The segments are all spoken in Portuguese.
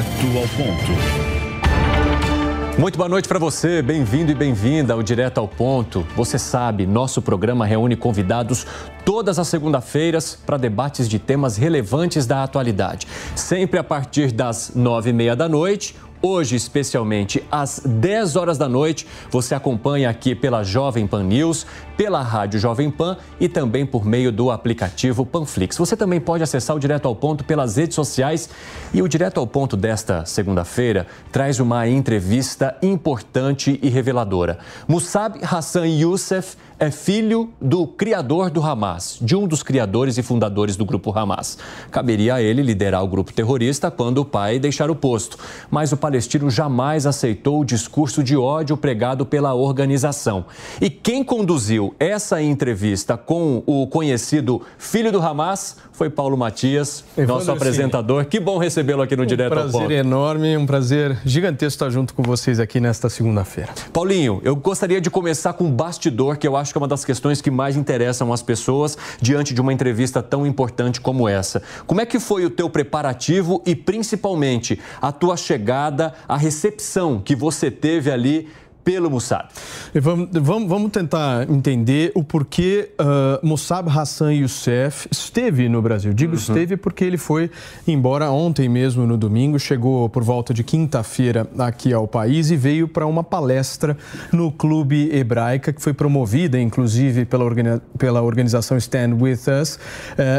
Direto ao ponto. Muito boa noite para você, bem-vindo e bem-vinda ao Direto ao Ponto. Você sabe, nosso programa reúne convidados todas as segunda-feiras para debates de temas relevantes da atualidade. Sempre a partir das nove e meia da noite Hoje, especialmente às 10 horas da noite, você acompanha aqui pela Jovem Pan News, pela Rádio Jovem Pan e também por meio do aplicativo Panflix. Você também pode acessar o Direto ao Ponto pelas redes sociais. E o Direto ao Ponto desta segunda-feira traz uma entrevista importante e reveladora. Musab Hassan Youssef é filho do criador do Hamas, de um dos criadores e fundadores do grupo Hamas. Caberia a ele liderar o grupo terrorista quando o pai deixar o posto. Mas o palestino jamais aceitou o discurso de ódio pregado pela organização. E quem conduziu essa entrevista com o conhecido filho do Hamas foi Paulo Matias, Evandro nosso apresentador. Que bom recebê-lo aqui no um Direto ao Ponto. Um prazer enorme, um prazer gigantesco estar junto com vocês aqui nesta segunda-feira. Paulinho, eu gostaria de começar com um bastidor que eu acho que é uma das questões que mais interessam as pessoas diante de uma entrevista tão importante como essa. Como é que foi o teu preparativo e principalmente a tua chegada, a recepção que você teve ali pelo Mossad. Vamos, vamos, vamos, tentar entender o porquê uh, Mossab Hassan Youssef esteve no Brasil. Digo uhum. esteve porque ele foi embora ontem mesmo, no domingo, chegou por volta de quinta-feira aqui ao país e veio para uma palestra no Clube Hebraica, que foi promovida, inclusive, pela, organi pela organização Stand With Us. Uh,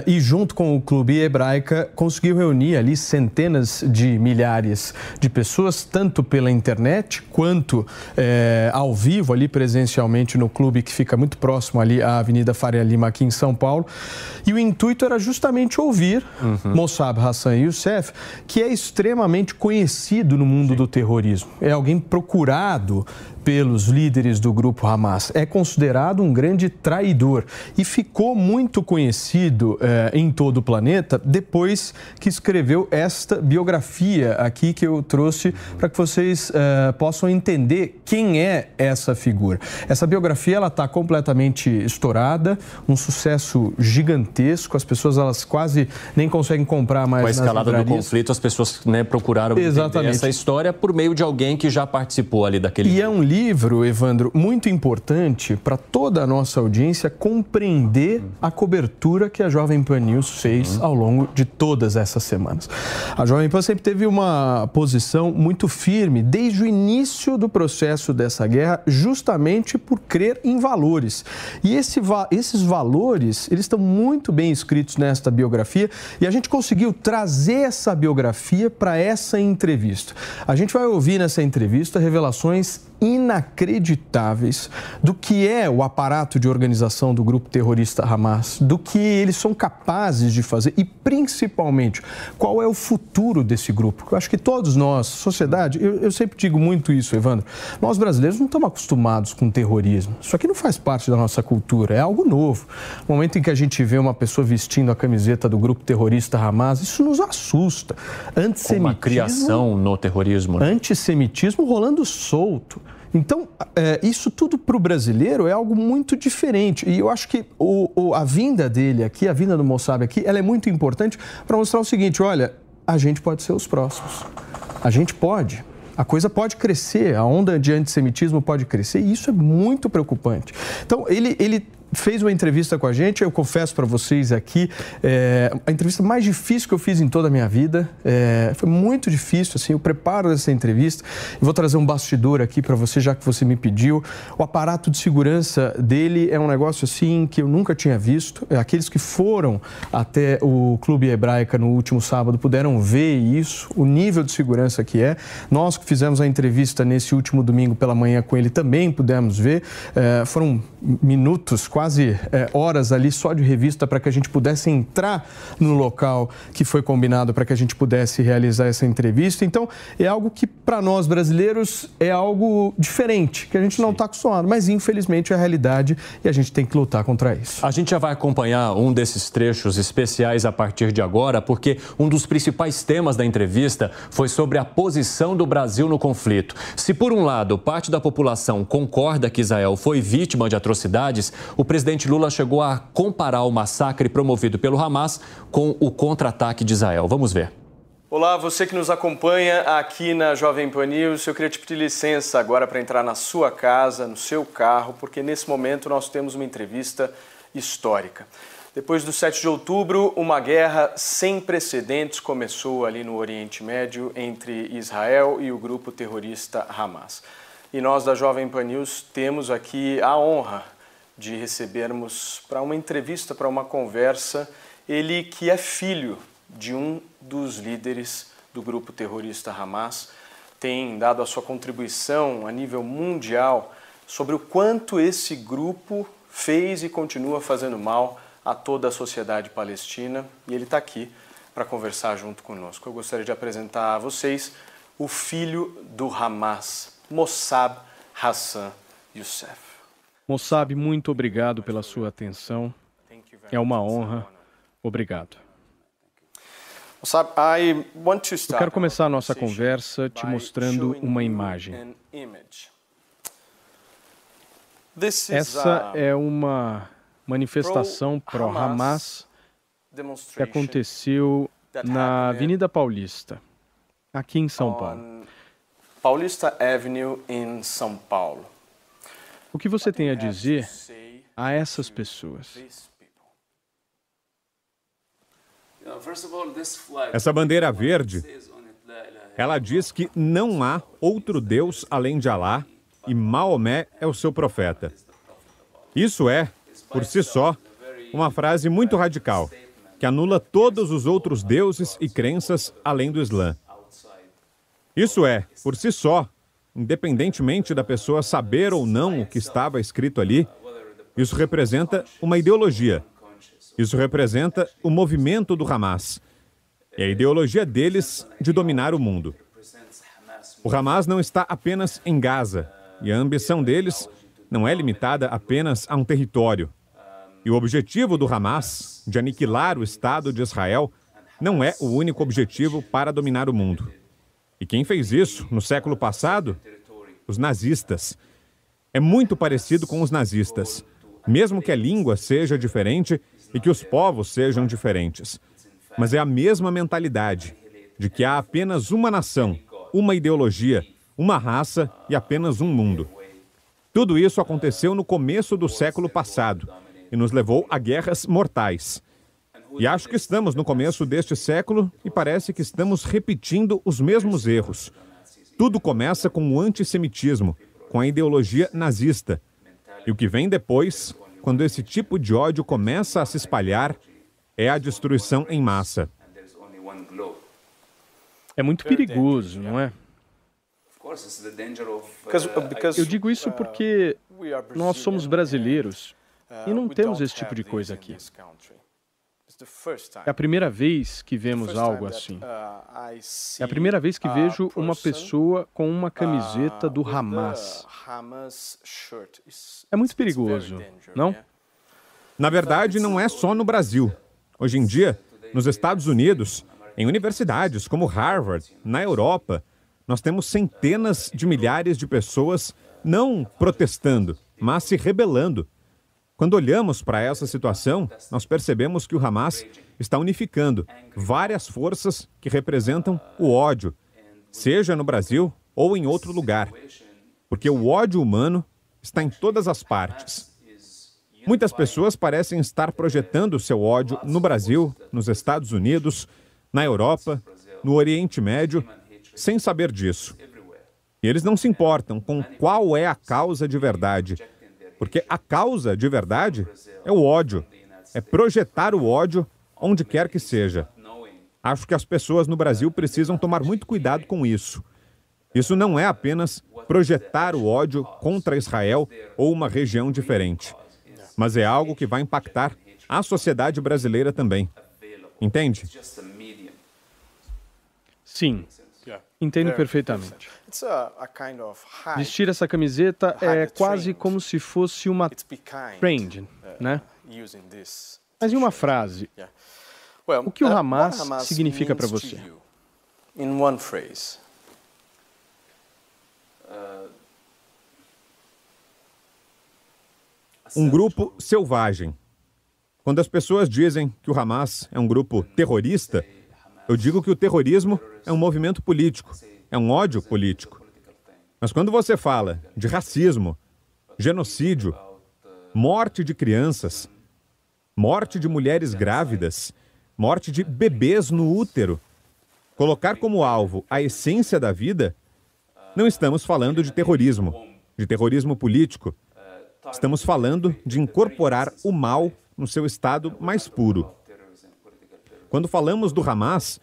e junto com o Clube Hebraica, conseguiu reunir ali centenas de milhares de pessoas, tanto pela internet quanto. Uh, é, ao vivo ali presencialmente no clube que fica muito próximo ali à Avenida Faria Lima aqui em São Paulo. E o intuito era justamente ouvir uhum. Mossab Hassan Youssef, que é extremamente conhecido no mundo Sim. do terrorismo. É alguém procurado pelos líderes do grupo Hamas. É considerado um grande traidor e ficou muito conhecido eh, em todo o planeta depois que escreveu esta biografia aqui que eu trouxe para que vocês eh, possam entender quem é essa figura. Essa biografia ela está completamente estourada, um sucesso gigantesco. As pessoas elas quase nem conseguem comprar mais. Com a escalada do conflito, as pessoas né, procuraram Exatamente. essa história por meio de alguém que já participou ali daquele. E é um livro, Evandro, muito importante para toda a nossa audiência compreender a cobertura que a Jovem Pan News fez uhum. ao longo de todas essas semanas. A Jovem Pan sempre teve uma posição muito firme desde o início do processo dessa guerra, justamente por crer em valores. E esse, esses valores, eles estão muito bem escritos nesta biografia e a gente conseguiu trazer essa biografia para essa entrevista. A gente vai ouvir nessa entrevista revelações inacreditáveis do que é o aparato de organização do grupo terrorista Hamas, do que eles são capazes de fazer e, principalmente, qual é o futuro desse grupo. Eu acho que todos nós, sociedade, eu, eu sempre digo muito isso, Evandro, nós brasileiros não estamos acostumados com terrorismo. Isso aqui não faz parte da nossa cultura, é algo novo. No momento em que a gente vê uma pessoa vestindo a camiseta do grupo terrorista Hamas, isso nos assusta. Antissemitismo. Uma criação no terrorismo. Né? Antissemitismo rolando solto. Então, é, isso tudo para o brasileiro é algo muito diferente. E eu acho que o, o, a vinda dele aqui, a vinda do Mossab aqui, ela é muito importante para mostrar o seguinte: olha, a gente pode ser os próximos. A gente pode. A coisa pode crescer, a onda de antissemitismo pode crescer e isso é muito preocupante. Então, ele, ele fez uma entrevista com a gente. Eu confesso para vocês aqui, é, a entrevista mais difícil que eu fiz em toda a minha vida. É, foi muito difícil, assim, o preparo dessa entrevista. Eu vou trazer um bastidor aqui para você, já que você me pediu. O aparato de segurança dele é um negócio, assim, que eu nunca tinha visto. É, aqueles que foram até o Clube Hebraica no último sábado puderam ver isso, o nível de segurança que é. Nós que fizemos a entrevista nesse último domingo pela manhã com ele também pudemos ver. É, foram minutos, quase quase é, horas ali só de revista para que a gente pudesse entrar no local que foi combinado para que a gente pudesse realizar essa entrevista. Então, é algo que para nós brasileiros é algo diferente, que a gente não está acostumado, mas infelizmente é a realidade e a gente tem que lutar contra isso. A gente já vai acompanhar um desses trechos especiais a partir de agora, porque um dos principais temas da entrevista foi sobre a posição do Brasil no conflito. Se por um lado parte da população concorda que Israel foi vítima de atrocidades, o presidente Lula chegou a comparar o massacre promovido pelo Hamas com o contra-ataque de Israel. Vamos ver. Olá, você que nos acompanha aqui na Jovem Pan News, eu queria te pedir licença agora para entrar na sua casa, no seu carro, porque nesse momento nós temos uma entrevista histórica. Depois do 7 de outubro, uma guerra sem precedentes começou ali no Oriente Médio entre Israel e o grupo terrorista Hamas. E nós da Jovem Pan News temos aqui a honra de recebermos para uma entrevista, para uma conversa, ele que é filho de um dos líderes do grupo terrorista Hamas, tem dado a sua contribuição a nível mundial sobre o quanto esse grupo fez e continua fazendo mal a toda a sociedade palestina e ele está aqui para conversar junto conosco. Eu gostaria de apresentar a vocês o filho do Hamas, Mossab Hassan Youssef. Mossab, muito obrigado pela sua atenção. É uma honra. Obrigado. Eu quero começar a nossa conversa te mostrando uma imagem. Essa é uma manifestação pró-Hamas que aconteceu na Avenida Paulista, aqui em São Paulo. Paulista Avenue, em São Paulo. O que você tem a dizer a essas pessoas? Essa bandeira verde, ela diz que não há outro Deus além de Alá e Maomé é o seu profeta. Isso é, por si só, uma frase muito radical, que anula todos os outros deuses e crenças além do Islã. Isso é, por si só, independentemente da pessoa saber ou não o que estava escrito ali, isso representa uma ideologia isso representa o movimento do Hamas e a ideologia deles de dominar o mundo. O Hamas não está apenas em Gaza e a ambição deles não é limitada apenas a um território. E o objetivo do Hamas de aniquilar o Estado de Israel não é o único objetivo para dominar o mundo. E quem fez isso no século passado? Os nazistas. É muito parecido com os nazistas. Mesmo que a língua seja diferente, e que os povos sejam diferentes. Mas é a mesma mentalidade de que há apenas uma nação, uma ideologia, uma raça e apenas um mundo. Tudo isso aconteceu no começo do século passado e nos levou a guerras mortais. E acho que estamos no começo deste século e parece que estamos repetindo os mesmos erros. Tudo começa com o antissemitismo, com a ideologia nazista. E o que vem depois quando esse tipo de ódio começa a se espalhar, é a destruição em massa. É muito perigoso, não é? Eu digo isso porque nós somos brasileiros e não temos esse tipo de coisa aqui. É a primeira vez que vemos algo assim. É a primeira vez que vejo uma pessoa com uma camiseta do Hamas. É muito perigoso, não? Na verdade, não é só no Brasil. Hoje em dia, nos Estados Unidos, em universidades como Harvard, na Europa, nós temos centenas de milhares de pessoas não protestando, mas se rebelando quando olhamos para essa situação, nós percebemos que o Hamas está unificando várias forças que representam o ódio, seja no Brasil ou em outro lugar. Porque o ódio humano está em todas as partes. Muitas pessoas parecem estar projetando seu ódio no Brasil, nos Estados Unidos, na Europa, no Oriente Médio, sem saber disso. E eles não se importam com qual é a causa de verdade porque a causa, de verdade, é o ódio. É projetar o ódio onde quer que seja. Acho que as pessoas no Brasil precisam tomar muito cuidado com isso. Isso não é apenas projetar o ódio contra Israel ou uma região diferente, mas é algo que vai impactar a sociedade brasileira também. Entende? Sim, entendo perfeitamente. Vestir essa camiseta é quase como se fosse uma trend, uh, né? Mas em uma frase, o que o uh, Hamas significa para você? Um grupo selvagem. Quando as pessoas dizem que o Hamas é um grupo terrorista, Eu digo que o terrorismo é um movimento político, é um ódio político. Mas quando você fala de racismo, genocídio, morte de crianças, morte de mulheres grávidas, morte de bebês no útero, colocar como alvo a essência da vida, não estamos falando de terrorismo, de terrorismo político. Estamos falando de incorporar o mal no seu estado mais puro. Quando falamos do Hamas,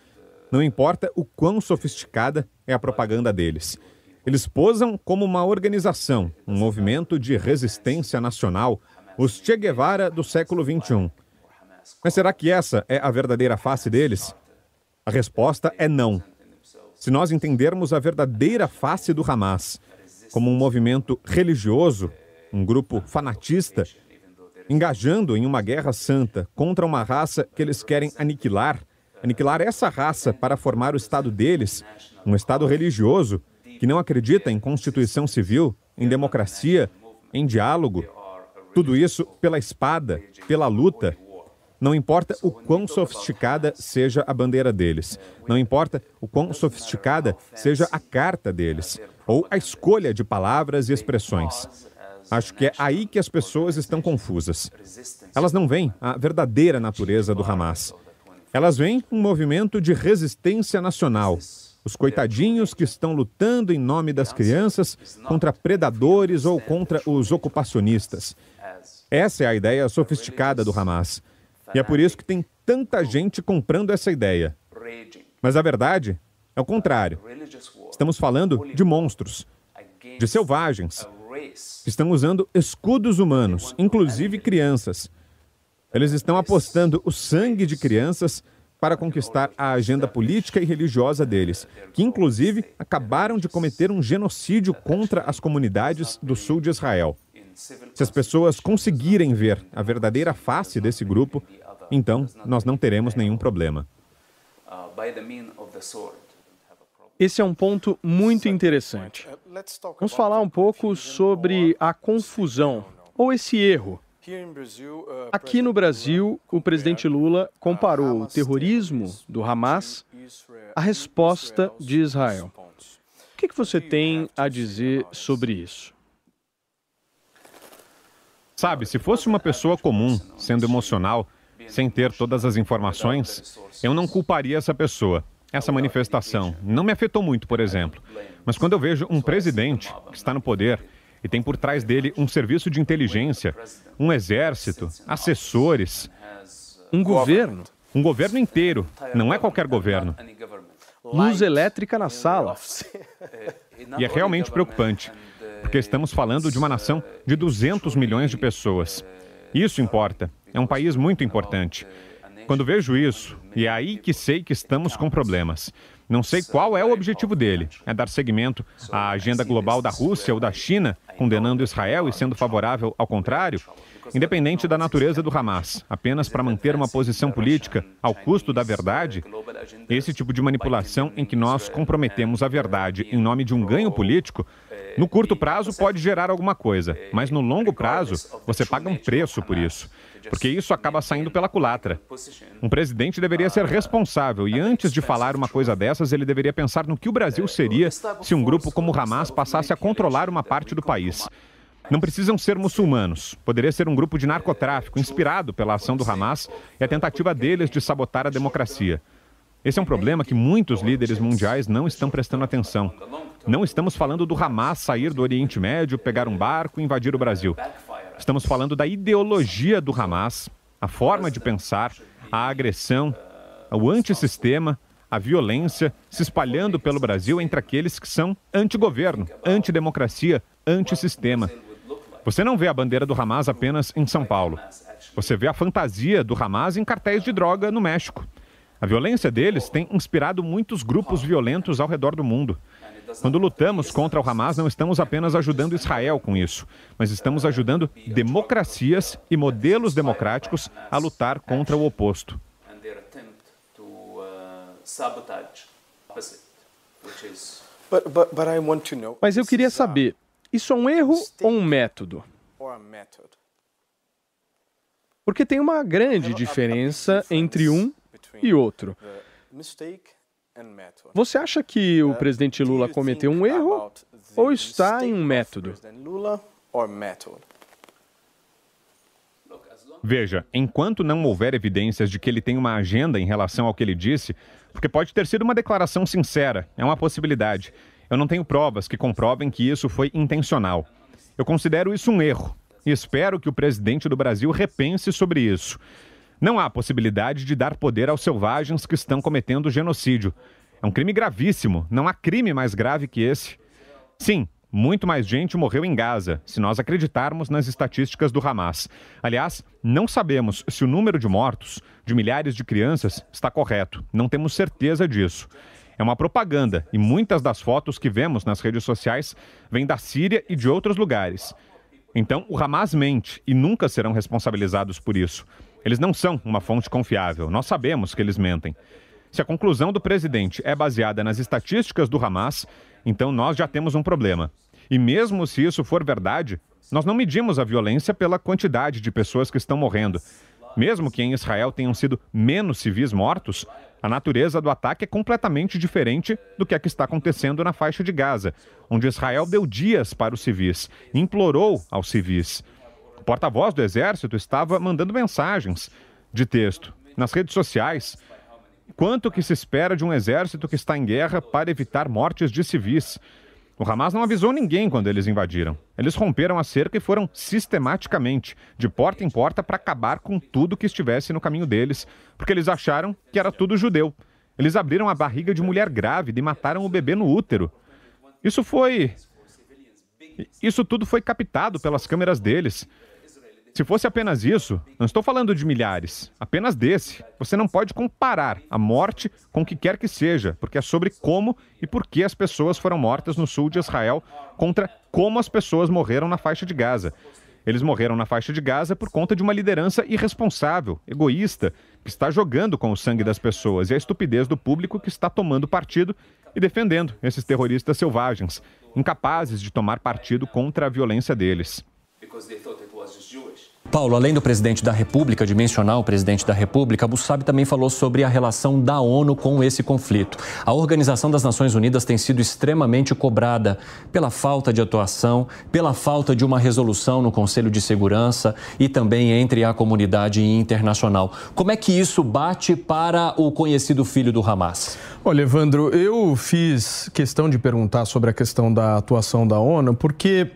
não importa o quão sofisticada é a propaganda deles. Eles posam como uma organização, um movimento de resistência nacional, os Che Guevara do século XXI. Mas será que essa é a verdadeira face deles? A resposta é não. Se nós entendermos a verdadeira face do Hamas como um movimento religioso, um grupo fanatista, engajando em uma guerra santa contra uma raça que eles querem aniquilar, aniquilar essa raça para formar o Estado deles, um Estado religioso que não acredita em constituição civil, em democracia, em diálogo. Tudo isso pela espada, pela luta. Não importa o quão sofisticada seja a bandeira deles, não importa o quão sofisticada seja a carta deles, ou a escolha de palavras e expressões. Acho que é aí que as pessoas estão confusas. Elas não veem a verdadeira natureza do Hamas. Elas veem um movimento de resistência nacional. Os coitadinhos que estão lutando em nome das crianças contra predadores ou contra os ocupacionistas. Essa é a ideia sofisticada do Hamas. E é por isso que tem tanta gente comprando essa ideia. Mas a verdade é o contrário. Estamos falando de monstros, de selvagens, estão usando escudos humanos, inclusive crianças. Eles estão apostando o sangue de crianças para conquistar a agenda política e religiosa deles, que inclusive acabaram de cometer um genocídio contra as comunidades do sul de Israel. Se as pessoas conseguirem ver a verdadeira face desse grupo, então nós não teremos nenhum problema. Esse é um ponto muito interessante. Vamos falar um pouco sobre a confusão ou esse erro. Aqui no Brasil, o presidente Lula comparou o terrorismo do Hamas à resposta de Israel. O que, você tem a dizer sobre isso? Sabe, se fosse uma pessoa comum, sendo emocional, sem ter todas as informações, eu não culparia essa pessoa. Essa manifestação não me afetou muito, por exemplo. Mas quando eu vejo um presidente que está no poder e tem por trás dele um serviço de inteligência, um exército, assessores, um governo, um governo inteiro, não é qualquer governo. Luz elétrica na sala. E é realmente preocupante, porque estamos falando de uma nação de 200 milhões de pessoas. Isso importa. É um país muito importante. Quando vejo isso, e é aí que sei que estamos com problemas. Não sei qual é o objetivo dele. É dar seguimento à agenda global da Rússia ou da China, condenando Israel e sendo favorável ao contrário? Independente da natureza do Hamas, apenas para manter uma posição política ao custo da verdade, esse tipo de manipulação em que nós comprometemos a verdade em nome de um ganho político, no curto prazo pode gerar alguma coisa, mas no longo prazo você paga um preço por isso porque isso acaba saindo pela culatra. Um presidente deveria ser responsável e antes de falar uma coisa dessas, ele deveria pensar no que o Brasil seria se um grupo como o Hamas passasse a controlar uma parte do país. Não precisam ser muçulmanos. Poderia ser um grupo de narcotráfico inspirado pela ação do Hamas e a tentativa deles de sabotar a democracia. Esse é um problema que muitos líderes mundiais não estão prestando atenção. Não estamos falando do Hamas sair do Oriente Médio, pegar um barco e invadir o Brasil. Estamos falando da ideologia do Hamas, a forma de pensar, a agressão, o antissistema, a violência se espalhando pelo Brasil entre aqueles que são anti-governo, anti-democracia, anti-sistema. Você não vê a bandeira do Hamas apenas em São Paulo. Você vê a fantasia do Hamas em cartéis de droga no México. A violência deles tem inspirado muitos grupos violentos ao redor do mundo. Quando lutamos contra o Hamas, não estamos apenas ajudando Israel com isso, mas estamos ajudando democracias e modelos democráticos a lutar contra o oposto. Mas eu queria saber, isso é um erro ou um método? Porque tem uma grande diferença entre um e outro. Você acha que o presidente Lula cometeu um erro ou está em um método? Veja, enquanto não houver evidências de que ele tem uma agenda em relação ao que ele disse, porque pode ter sido uma declaração sincera, é uma possibilidade. Eu não tenho provas que comprovem que isso foi intencional. Eu considero isso um erro e espero que o presidente do Brasil repense sobre isso. Não há possibilidade de dar poder aos selvagens que estão cometendo genocídio. É um crime gravíssimo, não há crime mais grave que esse. Sim, muito mais gente morreu em Gaza, se nós acreditarmos nas estatísticas do Hamas. Aliás, não sabemos se o número de mortos, de milhares de crianças, está correto. Não temos certeza disso. É uma propaganda e muitas das fotos que vemos nas redes sociais vêm da Síria e de outros lugares. Então, o Hamas mente e nunca serão responsabilizados por isso. Eles não são uma fonte confiável, nós sabemos que eles mentem. Se a conclusão do presidente é baseada nas estatísticas do Hamas, então nós já temos um problema. E mesmo se isso for verdade, nós não medimos a violência pela quantidade de pessoas que estão morrendo. Mesmo que em Israel tenham sido menos civis mortos, a natureza do ataque é completamente diferente do que a que está acontecendo na faixa de Gaza, onde Israel deu dias para os civis, implorou aos civis. Porta-voz do exército estava mandando mensagens de texto nas redes sociais, Quanto que se espera de um exército que está em guerra para evitar mortes de civis? O Hamas não avisou ninguém quando eles invadiram. Eles romperam a cerca e foram sistematicamente, de porta em porta, para acabar com tudo que estivesse no caminho deles, porque eles acharam que era tudo judeu. Eles abriram a barriga de mulher grávida e mataram o bebê no útero. Isso foi. Isso tudo foi captado pelas câmeras deles. Se fosse apenas isso, não estou falando de milhares, apenas desse. Você não pode comparar a morte com o que quer que seja, porque é sobre como e por que as pessoas foram mortas no sul de Israel contra como as pessoas morreram na faixa de Gaza. Eles morreram na faixa de Gaza por conta de uma liderança irresponsável, egoísta, que está jogando com o sangue das pessoas e a estupidez do público que está tomando partido e defendendo esses terroristas selvagens, incapazes de tomar partido contra a violência deles. Paulo, além do presidente da República, de mencionar o presidente da República, Bussabi também falou sobre a relação da ONU com esse conflito. A Organização das Nações Unidas tem sido extremamente cobrada pela falta de atuação, pela falta de uma resolução no Conselho de Segurança e também entre a comunidade internacional. Como é que isso bate para o conhecido filho do Hamas? Olha, Evandro, eu fiz questão de perguntar sobre a questão da atuação da ONU, porque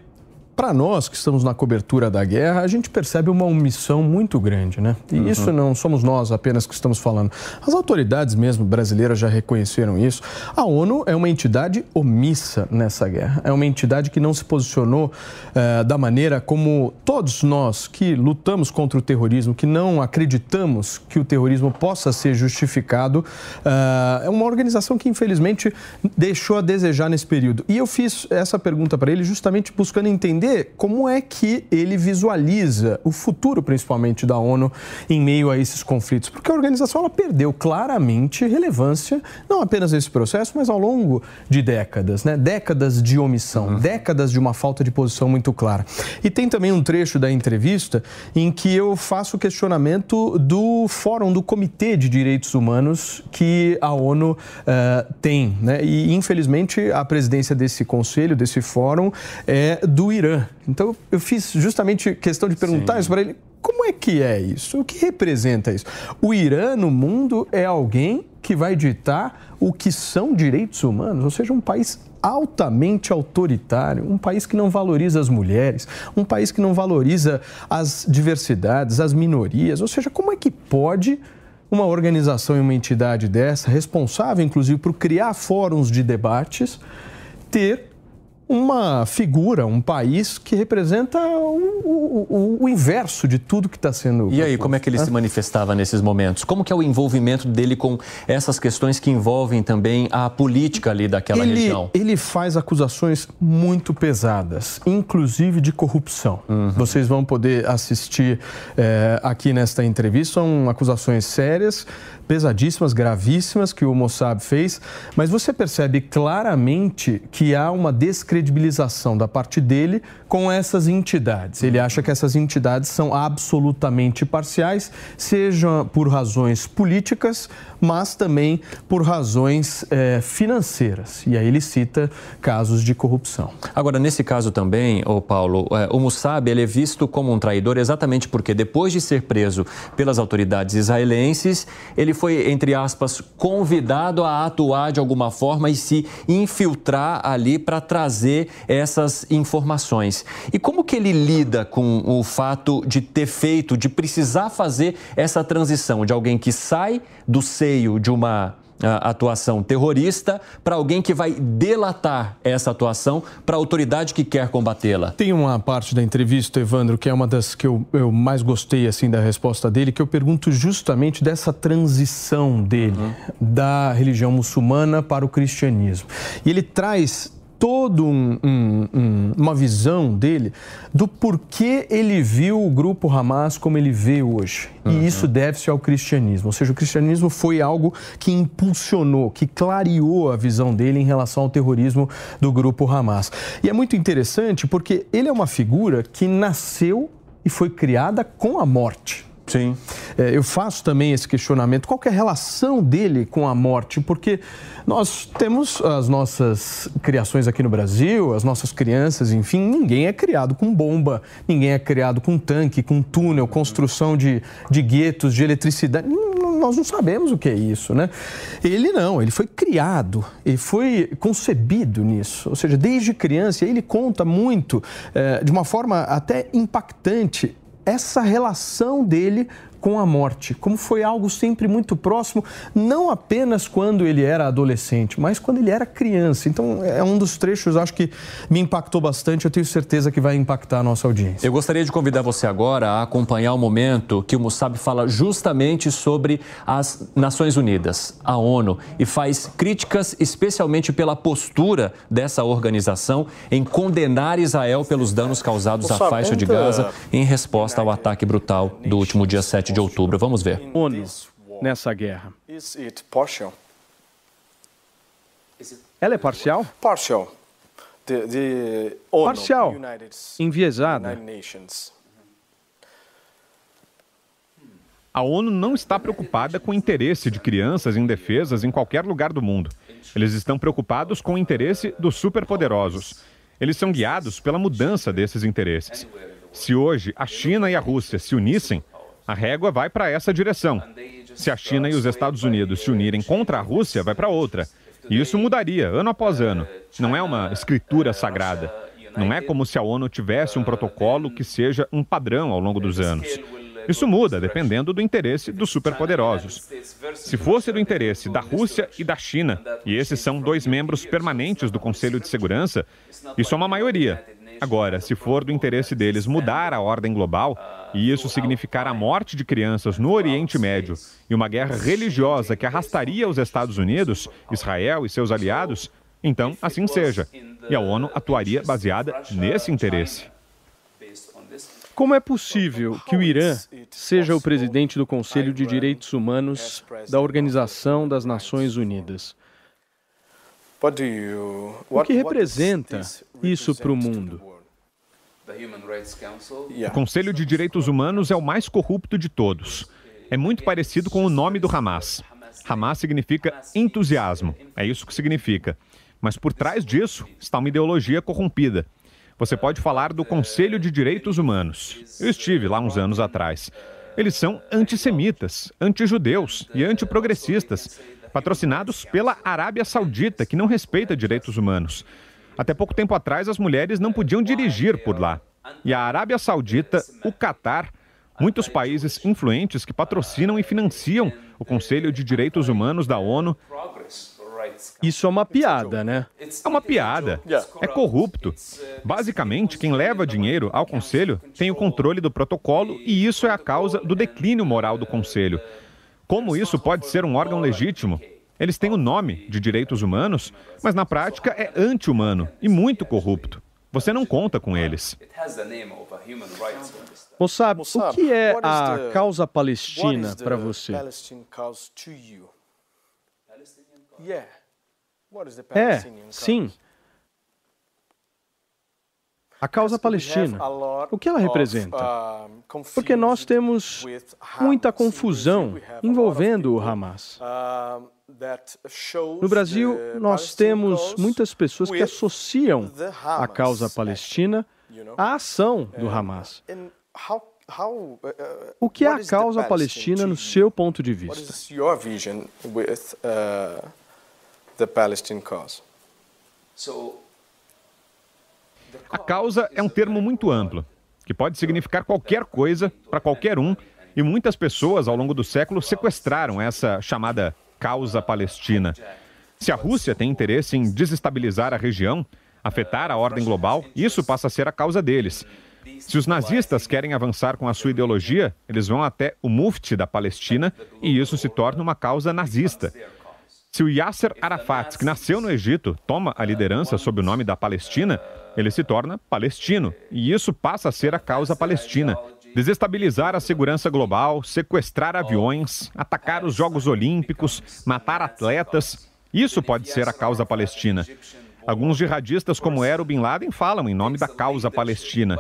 para nós que estamos na cobertura da guerra, a gente percebe uma omissão muito grande, né? E uhum. isso não somos nós apenas que estamos falando. As autoridades mesmo brasileiras já reconheceram isso. A ONU é uma entidade omissa nessa guerra. É uma entidade que não se posicionou uh, da maneira como todos nós que lutamos contra o terrorismo, que não acreditamos que o terrorismo possa ser justificado, uh, é uma organização que infelizmente deixou a desejar nesse período. E eu fiz essa pergunta para ele justamente buscando entender entender como é que ele visualiza o futuro, principalmente da ONU, em meio a esses conflitos, porque a organização ela perdeu claramente relevância, não apenas nesse processo, mas ao longo de décadas, né? Décadas de omissão, uhum. décadas de uma falta de posição muito clara. E tem também um trecho da entrevista em que eu faço o questionamento do Fórum do Comitê de Direitos Humanos que a ONU uh, tem, né? E infelizmente a presidência desse conselho, desse fórum, é do Irã. Então eu fiz justamente questão de perguntar Sim. isso para ele. Como é que é isso? O que representa isso? O Irã no mundo é alguém que vai ditar o que são direitos humanos, ou seja, um país altamente autoritário, um país que não valoriza as mulheres, um país que não valoriza as diversidades, as minorias. Ou seja, como é que pode uma organização e uma entidade dessa, responsável inclusive por criar fóruns de debates, ter uma figura, um país que representa o, o, o inverso de tudo que está sendo. E aí, como é que ele se manifestava nesses momentos? Como que é o envolvimento dele com essas questões que envolvem também a política ali daquela ele, região? Ele faz acusações muito pesadas, inclusive de corrupção. Uhum. Vocês vão poder assistir é, aqui nesta entrevista, são acusações sérias pesadíssimas, gravíssimas que o Mossad fez, mas você percebe claramente que há uma descredibilização credibilização da parte dele com essas entidades. Ele acha que essas entidades são absolutamente parciais, seja por razões políticas, mas também por razões é, financeiras. E aí ele cita casos de corrupção. Agora, nesse caso também, o Paulo, é, o Mossab ele é visto como um traidor exatamente porque depois de ser preso pelas autoridades israelenses, ele foi, entre aspas, convidado a atuar de alguma forma e se infiltrar ali para trazer essas informações. E como que ele lida com o fato de ter feito, de precisar fazer essa transição de alguém que sai do seio de uma atuação terrorista para alguém que vai delatar essa atuação para a autoridade que quer combatê-la. Tem uma parte da entrevista, Evandro, que é uma das que eu, eu mais gostei assim da resposta dele, que eu pergunto justamente dessa transição dele uhum. da religião muçulmana para o cristianismo. E ele traz todo um, um, um, uma visão dele do porquê ele viu o grupo Hamas como ele vê hoje. Uhum. E isso deve-se ao cristianismo. Ou seja, o cristianismo foi algo que impulsionou, que clareou a visão dele em relação ao terrorismo do grupo Hamas. E é muito interessante porque ele é uma figura que nasceu e foi criada com a morte. Sim. É, eu faço também esse questionamento: qual é a relação dele com a morte? Porque nós temos as nossas criações aqui no Brasil, as nossas crianças, enfim, ninguém é criado com bomba, ninguém é criado com tanque, com túnel, construção de, de guetos, de eletricidade. Nós não sabemos o que é isso, né? Ele não, ele foi criado, ele foi concebido nisso. Ou seja, desde criança, ele conta muito, é, de uma forma até impactante, essa relação dele com a morte, como foi algo sempre muito próximo, não apenas quando ele era adolescente, mas quando ele era criança. Então, é um dos trechos, acho que me impactou bastante, eu tenho certeza que vai impactar a nossa audiência. Eu gostaria de convidar você agora a acompanhar o momento que o Mussab fala justamente sobre as Nações Unidas, a ONU, e faz críticas especialmente pela postura dessa organização em condenar Israel pelos danos causados à faixa de Gaza em resposta ao ataque brutal do último dia 7 de outubro. Vamos ver. ONU nessa guerra. Ela é parcial? Parcial. Parcial. Enviesada. A ONU não está preocupada com o interesse de crianças indefesas em qualquer lugar do mundo. Eles estão preocupados com o interesse dos superpoderosos. Eles são guiados pela mudança desses interesses. Se hoje a China e a Rússia se unissem, a régua vai para essa direção. Se a China e os Estados Unidos se unirem contra a Rússia, vai para outra. E isso mudaria ano após ano. Não é uma escritura sagrada. Não é como se a ONU tivesse um protocolo que seja um padrão ao longo dos anos. Isso muda dependendo do interesse dos superpoderosos. Se fosse do interesse da Rússia e da China, e esses são dois membros permanentes do Conselho de Segurança, isso é uma maioria. Agora, se for do interesse deles mudar a ordem global, e isso significar a morte de crianças no Oriente Médio e uma guerra religiosa que arrastaria os Estados Unidos, Israel e seus aliados, então assim seja. E a ONU atuaria baseada nesse interesse. Como é possível que o Irã seja o presidente do Conselho de Direitos Humanos da Organização das Nações Unidas? O que representa isso para o mundo? O Conselho de Direitos Humanos é o mais corrupto de todos. É muito parecido com o nome do Hamas. Hamas significa entusiasmo, é isso que significa. Mas por trás disso está uma ideologia corrompida. Você pode falar do Conselho de Direitos Humanos. Eu estive lá uns anos atrás. Eles são antissemitas, antijudeus e antiprogressistas, patrocinados pela Arábia Saudita, que não respeita direitos humanos. Até pouco tempo atrás, as mulheres não podiam dirigir por lá. E a Arábia Saudita, o Catar, muitos países influentes que patrocinam e financiam o Conselho de Direitos Humanos da ONU. Isso é uma piada, né? É uma piada. É corrupto. Basicamente, quem leva dinheiro ao Conselho tem o controle do protocolo e isso é a causa do declínio moral do Conselho. Como isso pode ser um órgão legítimo? Eles têm o nome de direitos humanos, mas na prática é anti-humano e muito corrupto. Você não conta com eles. Mossab, o que é a causa palestina para você? É, sim. A causa palestina, o que ela representa? Porque nós temos muita confusão envolvendo o Hamas. No Brasil, nós temos muitas pessoas que associam a causa palestina à ação do Hamas. O que é a causa palestina no seu ponto de vista? A causa é um termo muito amplo, que pode significar qualquer coisa para qualquer um, e muitas pessoas ao longo do século sequestraram essa chamada causa palestina. Se a Rússia tem interesse em desestabilizar a região, afetar a ordem global, isso passa a ser a causa deles. Se os nazistas querem avançar com a sua ideologia, eles vão até o mufti da Palestina e isso se torna uma causa nazista. Se o Yasser Arafat, que nasceu no Egito, toma a liderança sob o nome da Palestina, ele se torna palestino e isso passa a ser a causa palestina. Desestabilizar a segurança global, sequestrar aviões, atacar os Jogos Olímpicos, matar atletas, isso pode ser a causa palestina. Alguns jihadistas, como era o Bin Laden, falam em nome da causa palestina.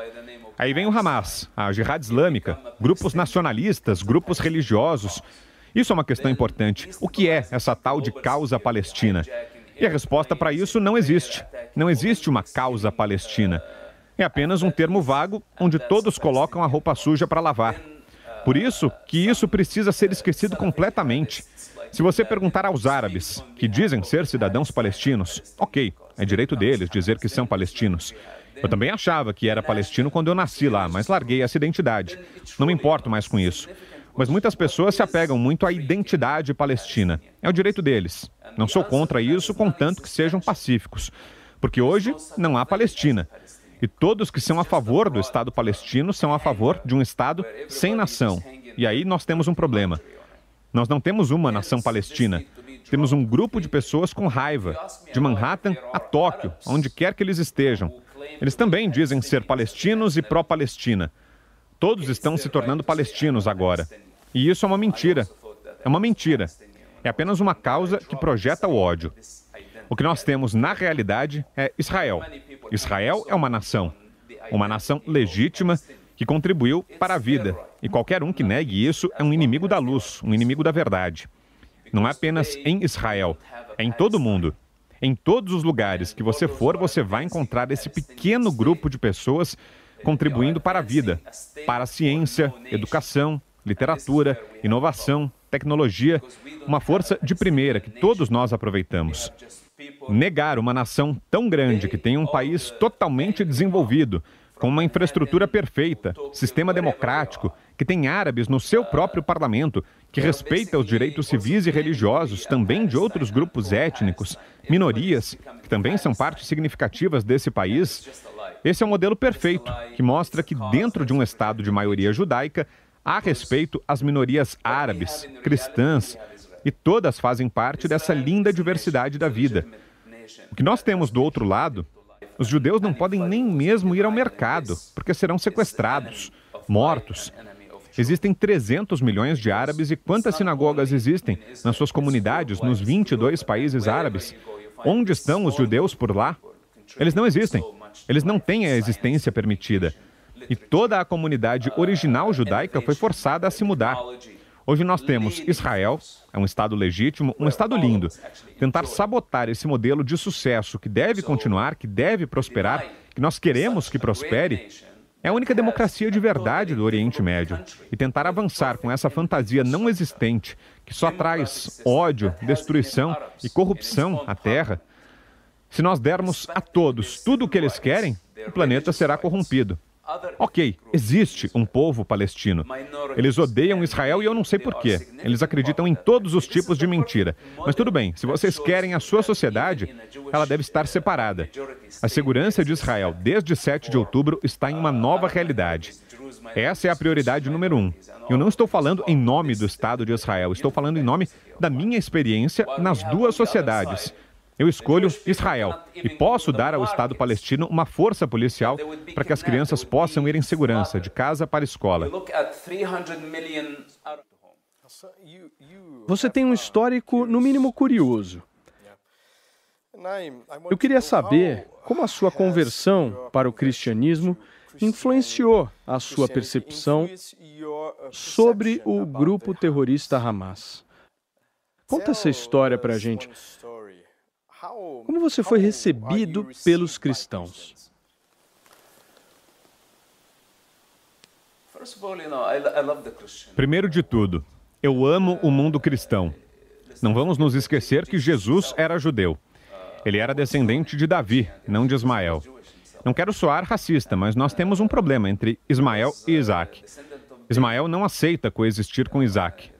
Aí vem o Hamas, a Jihad Islâmica, grupos nacionalistas, grupos religiosos. Isso é uma questão importante. O que é essa tal de causa palestina? E a resposta para isso não existe. Não existe uma causa palestina. É apenas um termo vago onde todos colocam a roupa suja para lavar. Por isso que isso precisa ser esquecido completamente. Se você perguntar aos árabes, que dizem ser cidadãos palestinos, ok, é direito deles dizer que são palestinos. Eu também achava que era palestino quando eu nasci lá, mas larguei essa identidade. Não me importo mais com isso. Mas muitas pessoas se apegam muito à identidade palestina. É o direito deles. Não sou contra isso, contanto que sejam pacíficos. Porque hoje não há Palestina. E todos que são a favor do Estado palestino são a favor de um Estado sem nação. E aí nós temos um problema. Nós não temos uma nação palestina. Temos um grupo de pessoas com raiva, de Manhattan a Tóquio, onde quer que eles estejam. Eles também dizem ser palestinos e pró-Palestina. Todos estão se tornando palestinos agora. E isso é uma mentira. É uma mentira. É apenas uma causa que projeta o ódio. O que nós temos na realidade é Israel. Israel é uma nação. Uma nação legítima que contribuiu para a vida. E qualquer um que negue isso é um inimigo da luz, um inimigo da verdade. Não é apenas em Israel, é em todo o mundo. Em todos os lugares que você for, você vai encontrar esse pequeno grupo de pessoas contribuindo para a vida, para a ciência, educação, literatura, inovação, tecnologia, uma força de primeira que todos nós aproveitamos. Negar uma nação tão grande que tem um país totalmente desenvolvido, com uma infraestrutura perfeita, sistema democrático, que tem árabes no seu próprio parlamento, que respeita os direitos civis e religiosos também de outros grupos étnicos, minorias, que também são partes significativas desse país. Esse é um modelo perfeito, que mostra que dentro de um Estado de maioria judaica, há respeito às minorias árabes, cristãs, e todas fazem parte dessa linda diversidade da vida. O que nós temos do outro lado os judeus não podem nem mesmo ir ao mercado, porque serão sequestrados, mortos. Existem 300 milhões de árabes e quantas sinagogas existem nas suas comunidades nos 22 países árabes? Onde estão os judeus por lá? Eles não existem. Eles não têm a existência permitida. E toda a comunidade original judaica foi forçada a se mudar. Hoje nós temos Israel, é um Estado legítimo, um Estado lindo. Tentar sabotar esse modelo de sucesso que deve continuar, que deve prosperar, que nós queremos que prospere, é a única democracia de verdade do Oriente Médio. E tentar avançar com essa fantasia não existente, que só traz ódio, destruição e corrupção à Terra, se nós dermos a todos tudo o que eles querem, o planeta será corrompido. Ok, existe um povo palestino. Eles odeiam Israel e eu não sei porquê. Eles acreditam em todos os tipos de mentira. Mas tudo bem, se vocês querem a sua sociedade, ela deve estar separada. A segurança de Israel, desde 7 de outubro, está em uma nova realidade. Essa é a prioridade número um. Eu não estou falando em nome do Estado de Israel, estou falando em nome da minha experiência nas duas sociedades. Eu escolho Israel e posso dar ao Estado palestino uma força policial para que as crianças possam ir em segurança de casa para a escola. Você tem um histórico, no mínimo, curioso. Eu queria saber como a sua conversão para o cristianismo influenciou a sua percepção sobre o grupo terrorista Hamas. Conta essa história para a gente. Como você foi recebido pelos cristãos? Primeiro de tudo, eu amo o mundo cristão. Não vamos nos esquecer que Jesus era judeu. Ele era descendente de Davi, não de Ismael. Não quero soar racista, mas nós temos um problema entre Ismael e Isaac. Ismael não aceita coexistir com Isaac.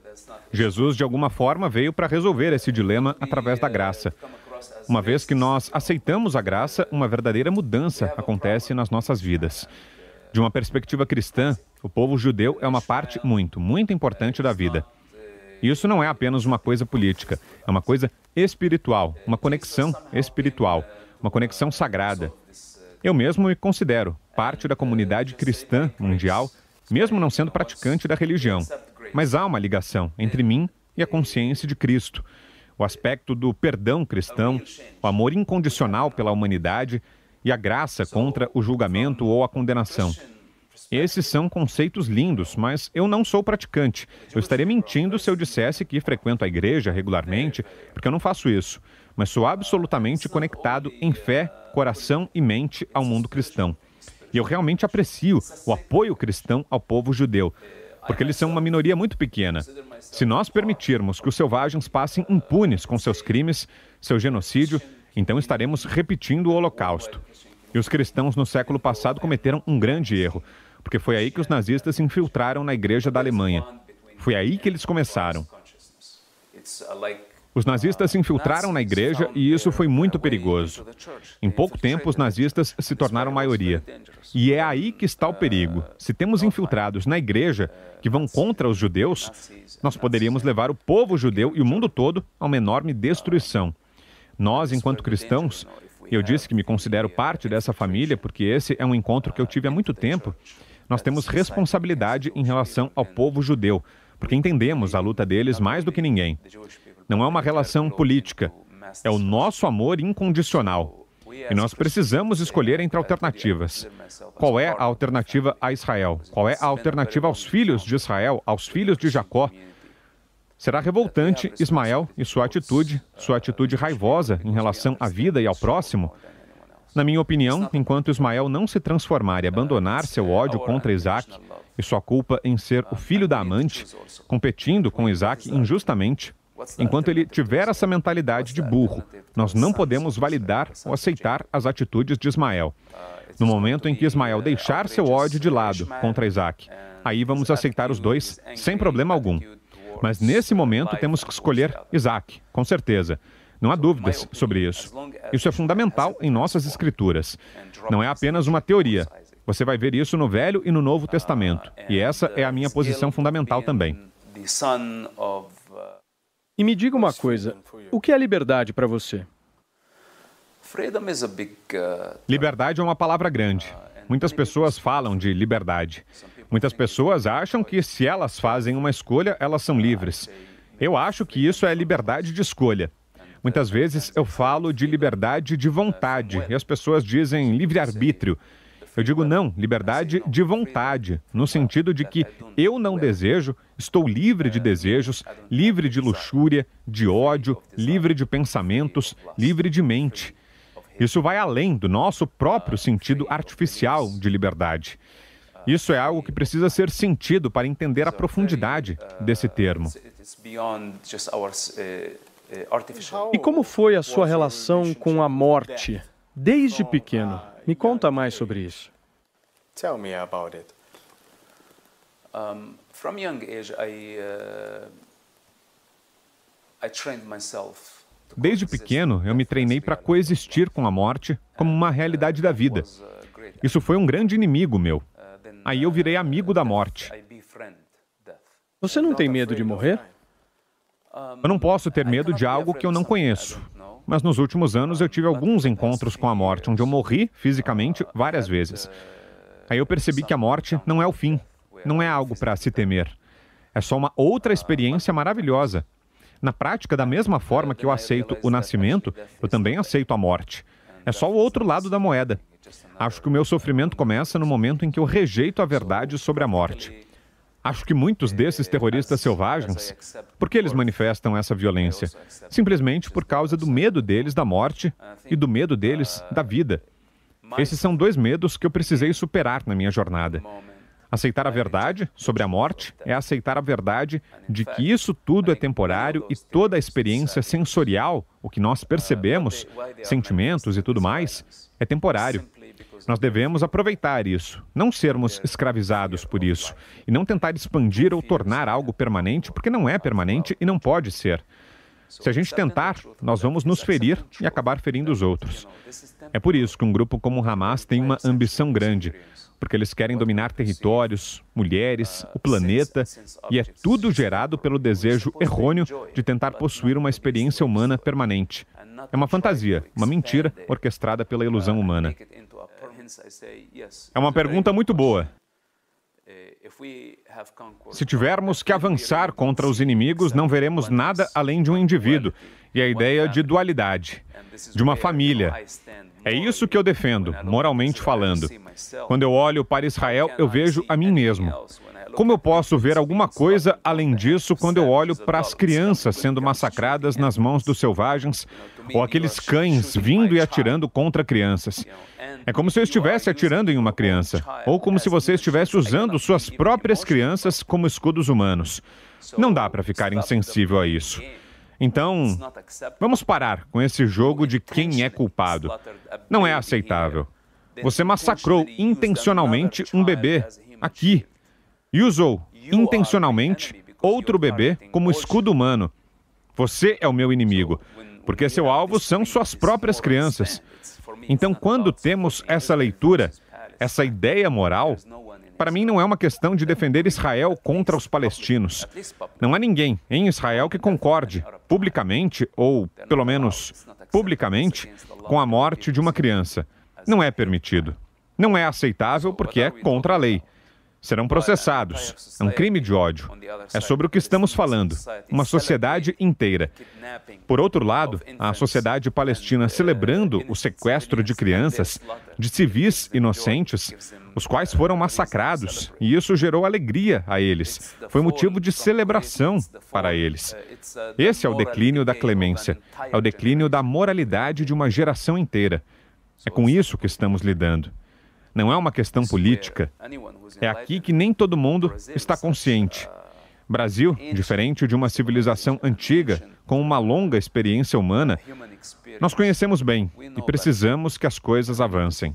Jesus, de alguma forma, veio para resolver esse dilema através da graça. Uma vez que nós aceitamos a graça, uma verdadeira mudança acontece nas nossas vidas. De uma perspectiva cristã, o povo judeu é uma parte muito, muito importante da vida. Isso não é apenas uma coisa política, é uma coisa espiritual, uma conexão espiritual, uma conexão sagrada. Eu mesmo me considero parte da comunidade cristã mundial, mesmo não sendo praticante da religião. Mas há uma ligação entre mim e a consciência de Cristo. O aspecto do perdão cristão, o amor incondicional pela humanidade e a graça contra o julgamento ou a condenação. Esses são conceitos lindos, mas eu não sou praticante. Eu estaria mentindo se eu dissesse que frequento a igreja regularmente, porque eu não faço isso. Mas sou absolutamente conectado em fé, coração e mente ao mundo cristão. E eu realmente aprecio o apoio cristão ao povo judeu, porque eles são uma minoria muito pequena. Se nós permitirmos que os selvagens passem impunes com seus crimes, seu genocídio, então estaremos repetindo o Holocausto. E os cristãos no século passado cometeram um grande erro porque foi aí que os nazistas se infiltraram na igreja da Alemanha. Foi aí que eles começaram. Os nazistas se infiltraram na igreja e isso foi muito perigoso. Em pouco tempo, os nazistas se tornaram maioria. E é aí que está o perigo. Se temos infiltrados na igreja que vão contra os judeus, nós poderíamos levar o povo judeu e o mundo todo a uma enorme destruição. Nós, enquanto cristãos, eu disse que me considero parte dessa família porque esse é um encontro que eu tive há muito tempo nós temos responsabilidade em relação ao povo judeu, porque entendemos a luta deles mais do que ninguém. Não é uma relação política, é o nosso amor incondicional. E nós precisamos escolher entre alternativas. Qual é a alternativa a Israel? Qual é a alternativa aos filhos de Israel, aos filhos de Jacó? Será revoltante Ismael e sua atitude, sua atitude raivosa em relação à vida e ao próximo, na minha opinião, enquanto Ismael não se transformar e abandonar seu ódio contra Isaac e sua culpa em ser o filho da amante, competindo com Isaac injustamente, enquanto ele tiver essa mentalidade de burro, nós não podemos validar ou aceitar as atitudes de Ismael. No momento em que Ismael deixar seu ódio de lado contra Isaac, aí vamos aceitar os dois sem problema algum. Mas nesse momento temos que escolher Isaac, com certeza. Não há dúvidas sobre isso. Isso é fundamental em nossas escrituras. Não é apenas uma teoria. Você vai ver isso no Velho e no Novo Testamento. E essa é a minha posição fundamental também. E me diga uma coisa: o que é liberdade para você? Liberdade é uma palavra grande. Muitas pessoas falam de liberdade. Muitas pessoas acham que se elas fazem uma escolha, elas são livres. Eu acho que isso é liberdade de escolha. Muitas vezes eu falo de liberdade de vontade e as pessoas dizem livre-arbítrio. Eu digo não, liberdade de vontade, no sentido de que eu não desejo, estou livre de desejos, livre de luxúria, de ódio, livre de pensamentos, livre de mente. Isso vai além do nosso próprio sentido artificial de liberdade. Isso é algo que precisa ser sentido para entender a profundidade desse termo. E como foi a sua relação com a morte desde pequeno? Me conta mais sobre isso. Tell me about it. Um, from young age, I, uh, I trained myself Desde pequeno, eu me treinei para coexistir com a morte como uma realidade da vida. Isso foi um grande inimigo meu. Aí eu virei amigo da morte. Você não tem medo de morrer? Eu não posso ter medo de algo que eu não conheço. Mas nos últimos anos eu tive alguns encontros com a morte, onde eu morri fisicamente várias vezes. Aí eu percebi que a morte não é o fim, não é algo para se temer. É só uma outra experiência maravilhosa. Na prática, da mesma forma que eu aceito o nascimento, eu também aceito a morte. É só o outro lado da moeda. Acho que o meu sofrimento começa no momento em que eu rejeito a verdade sobre a morte. Acho que muitos desses terroristas selvagens, por que eles manifestam essa violência? Simplesmente por causa do medo deles da morte e do medo deles da vida. Esses são dois medos que eu precisei superar na minha jornada. Aceitar a verdade sobre a morte é aceitar a verdade de que isso tudo é temporário e toda a experiência sensorial, o que nós percebemos, sentimentos e tudo mais, é temporário. Nós devemos aproveitar isso, não sermos escravizados por isso, e não tentar expandir ou tornar algo permanente, porque não é permanente e não pode ser. Se a gente tentar, nós vamos nos ferir e acabar ferindo os outros. É por isso que um grupo como o Hamas tem uma ambição grande, porque eles querem dominar territórios, mulheres, o planeta, e é tudo gerado pelo desejo errôneo de tentar possuir uma experiência humana permanente. É uma fantasia, uma mentira orquestrada pela ilusão humana. É uma pergunta muito boa. Se tivermos que avançar contra os inimigos, não veremos nada além de um indivíduo e a ideia de dualidade, de uma família. É isso que eu defendo, moralmente falando. Quando eu olho para Israel, eu vejo a mim mesmo. Como eu posso ver alguma coisa além disso quando eu olho para as crianças sendo massacradas nas mãos dos selvagens ou aqueles cães vindo e atirando contra crianças? É como se eu estivesse atirando em uma criança, ou como se você estivesse usando suas próprias crianças como escudos humanos. Não dá para ficar insensível a isso. Então, vamos parar com esse jogo de quem é culpado. Não é aceitável. Você massacrou intencionalmente um bebê aqui, e usou, intencionalmente, outro bebê como escudo humano. Você é o meu inimigo, porque seu alvo são suas próprias crianças. Então, quando temos essa leitura, essa ideia moral, para mim não é uma questão de defender Israel contra os palestinos. Não há ninguém em Israel que concorde, publicamente, ou pelo menos publicamente, com a morte de uma criança. Não é permitido. Não é aceitável porque é contra a lei serão processados. É um crime de ódio. É sobre o que estamos falando. Uma sociedade inteira. Por outro lado, a sociedade palestina celebrando o sequestro de crianças, de civis inocentes, os quais foram massacrados, e isso gerou alegria a eles. Foi motivo de celebração para eles. Esse é o declínio da clemência, é o declínio da moralidade de uma geração inteira. É com isso que estamos lidando. Não é uma questão política. É aqui que nem todo mundo está consciente. Brasil, diferente de uma civilização antiga, com uma longa experiência humana, nós conhecemos bem e precisamos que as coisas avancem.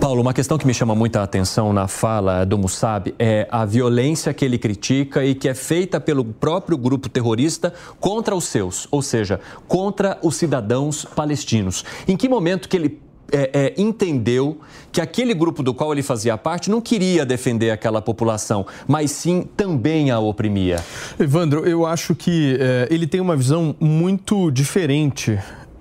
Paulo, uma questão que me chama muita atenção na fala do Mussab é a violência que ele critica e que é feita pelo próprio grupo terrorista contra os seus, ou seja, contra os cidadãos palestinos. Em que momento que ele é, é, entendeu que aquele grupo do qual ele fazia parte não queria defender aquela população, mas sim também a oprimia. Evandro, eu acho que é, ele tem uma visão muito diferente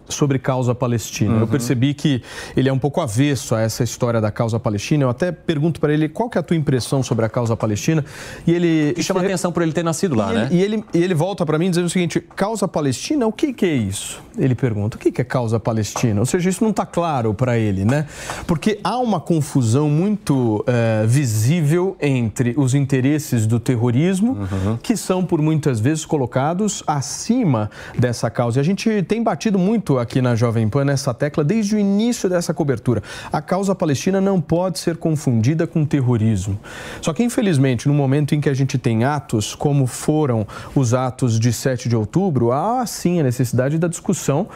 sobre causa palestina. Uhum. Eu percebi que ele é um pouco avesso a essa história da causa palestina. Eu até pergunto para ele qual que é a tua impressão sobre a causa palestina. E ele chama atenção por ele ter nascido lá, e né? e ele, e ele volta para mim dizendo o seguinte: causa palestina, o que, que é isso? Ele pergunta: o que, que é causa palestina? Ou seja, isso não está claro para ele, né? Porque há uma confusão muito é, visível entre os interesses do terrorismo, uhum. que são por muitas vezes colocados acima dessa causa. E a gente tem batido muito aqui na Jovem Pan nessa tecla desde o início dessa cobertura. A causa palestina não pode ser confundida com terrorismo. Só que, infelizmente, no momento em que a gente tem atos como foram os atos de 7 de outubro, há sim a necessidade da discussão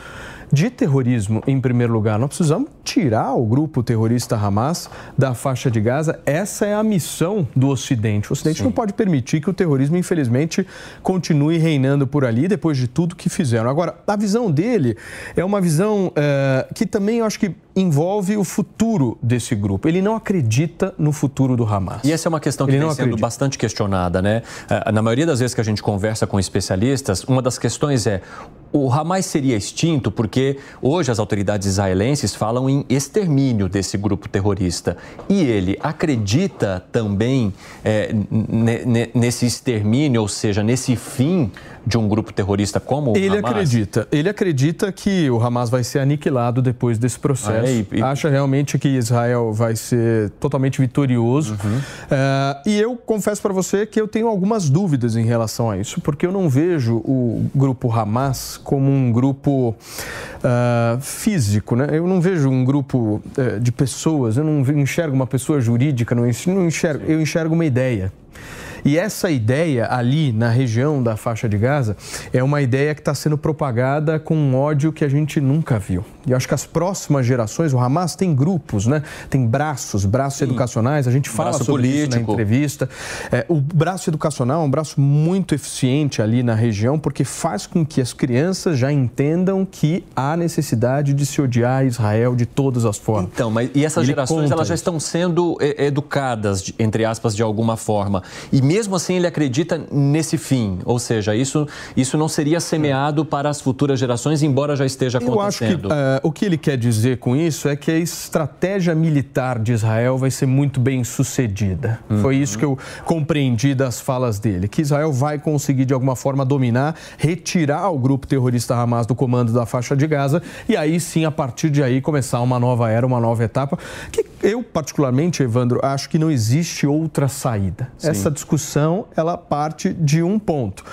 de terrorismo em primeiro lugar. Nós precisamos tirar o grupo terrorista Hamas da faixa de Gaza. Essa é a missão do Ocidente. O Ocidente Sim. não pode permitir que o terrorismo, infelizmente, continue reinando por ali depois de tudo que fizeram. Agora, a visão dele é uma visão é, que também eu acho que envolve o futuro desse grupo. Ele não acredita no futuro do Hamas. E essa é uma questão que Ele vem sendo acredita. bastante questionada, né? Eh, na maioria das vezes que a gente conversa com especialistas, uma das questões é o Hamas seria extinto porque hoje as autoridades israelenses falam em extermínio desse grupo terrorista. E ele acredita também é, nesse extermínio, ou seja, nesse fim de um grupo terrorista como o ele Hamas? Ele acredita. Ele acredita que o Hamas vai ser aniquilado depois desse processo. Ah, é, e... Acha realmente que Israel vai ser totalmente vitorioso. Uhum. Uh, e eu confesso para você que eu tenho algumas dúvidas em relação a isso, porque eu não vejo o grupo Hamas como um grupo uh, físico, né? Eu não vejo um grupo uh, de pessoas, eu não enxergo uma pessoa jurídica, não enxergo, eu enxergo uma ideia. E essa ideia ali na região da faixa de Gaza é uma ideia que está sendo propagada com um ódio que a gente nunca viu. E acho que as próximas gerações, o Hamas tem grupos, né? Tem braços, braços Sim. educacionais. A gente fala braço sobre político. isso na entrevista. É, o braço educacional é um braço muito eficiente ali na região porque faz com que as crianças já entendam que há necessidade de se odiar Israel de todas as formas. Então, mas e essas gerações elas já estão sendo educadas entre aspas de alguma forma e mesmo assim ele acredita nesse fim, ou seja, isso, isso não seria semeado para as futuras gerações, embora já esteja acontecendo. Eu acho que uh, o que ele quer dizer com isso é que a estratégia militar de Israel vai ser muito bem sucedida. Uhum. Foi isso que eu compreendi das falas dele, que Israel vai conseguir de alguma forma dominar, retirar o grupo terrorista Hamas do comando da faixa de Gaza e aí sim, a partir de aí, começar uma nova era, uma nova etapa, que eu particularmente, Evandro, acho que não existe outra saída. Sim. Essa discussão ela parte de um ponto.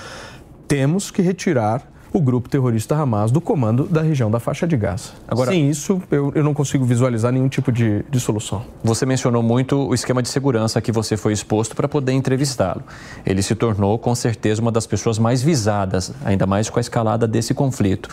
Temos que retirar o grupo terrorista Hamas do comando da região da faixa de Gaza. Agora, Sem isso, eu, eu não consigo visualizar nenhum tipo de, de solução. Você mencionou muito o esquema de segurança que você foi exposto para poder entrevistá-lo. Ele se tornou, com certeza, uma das pessoas mais visadas, ainda mais com a escalada desse conflito.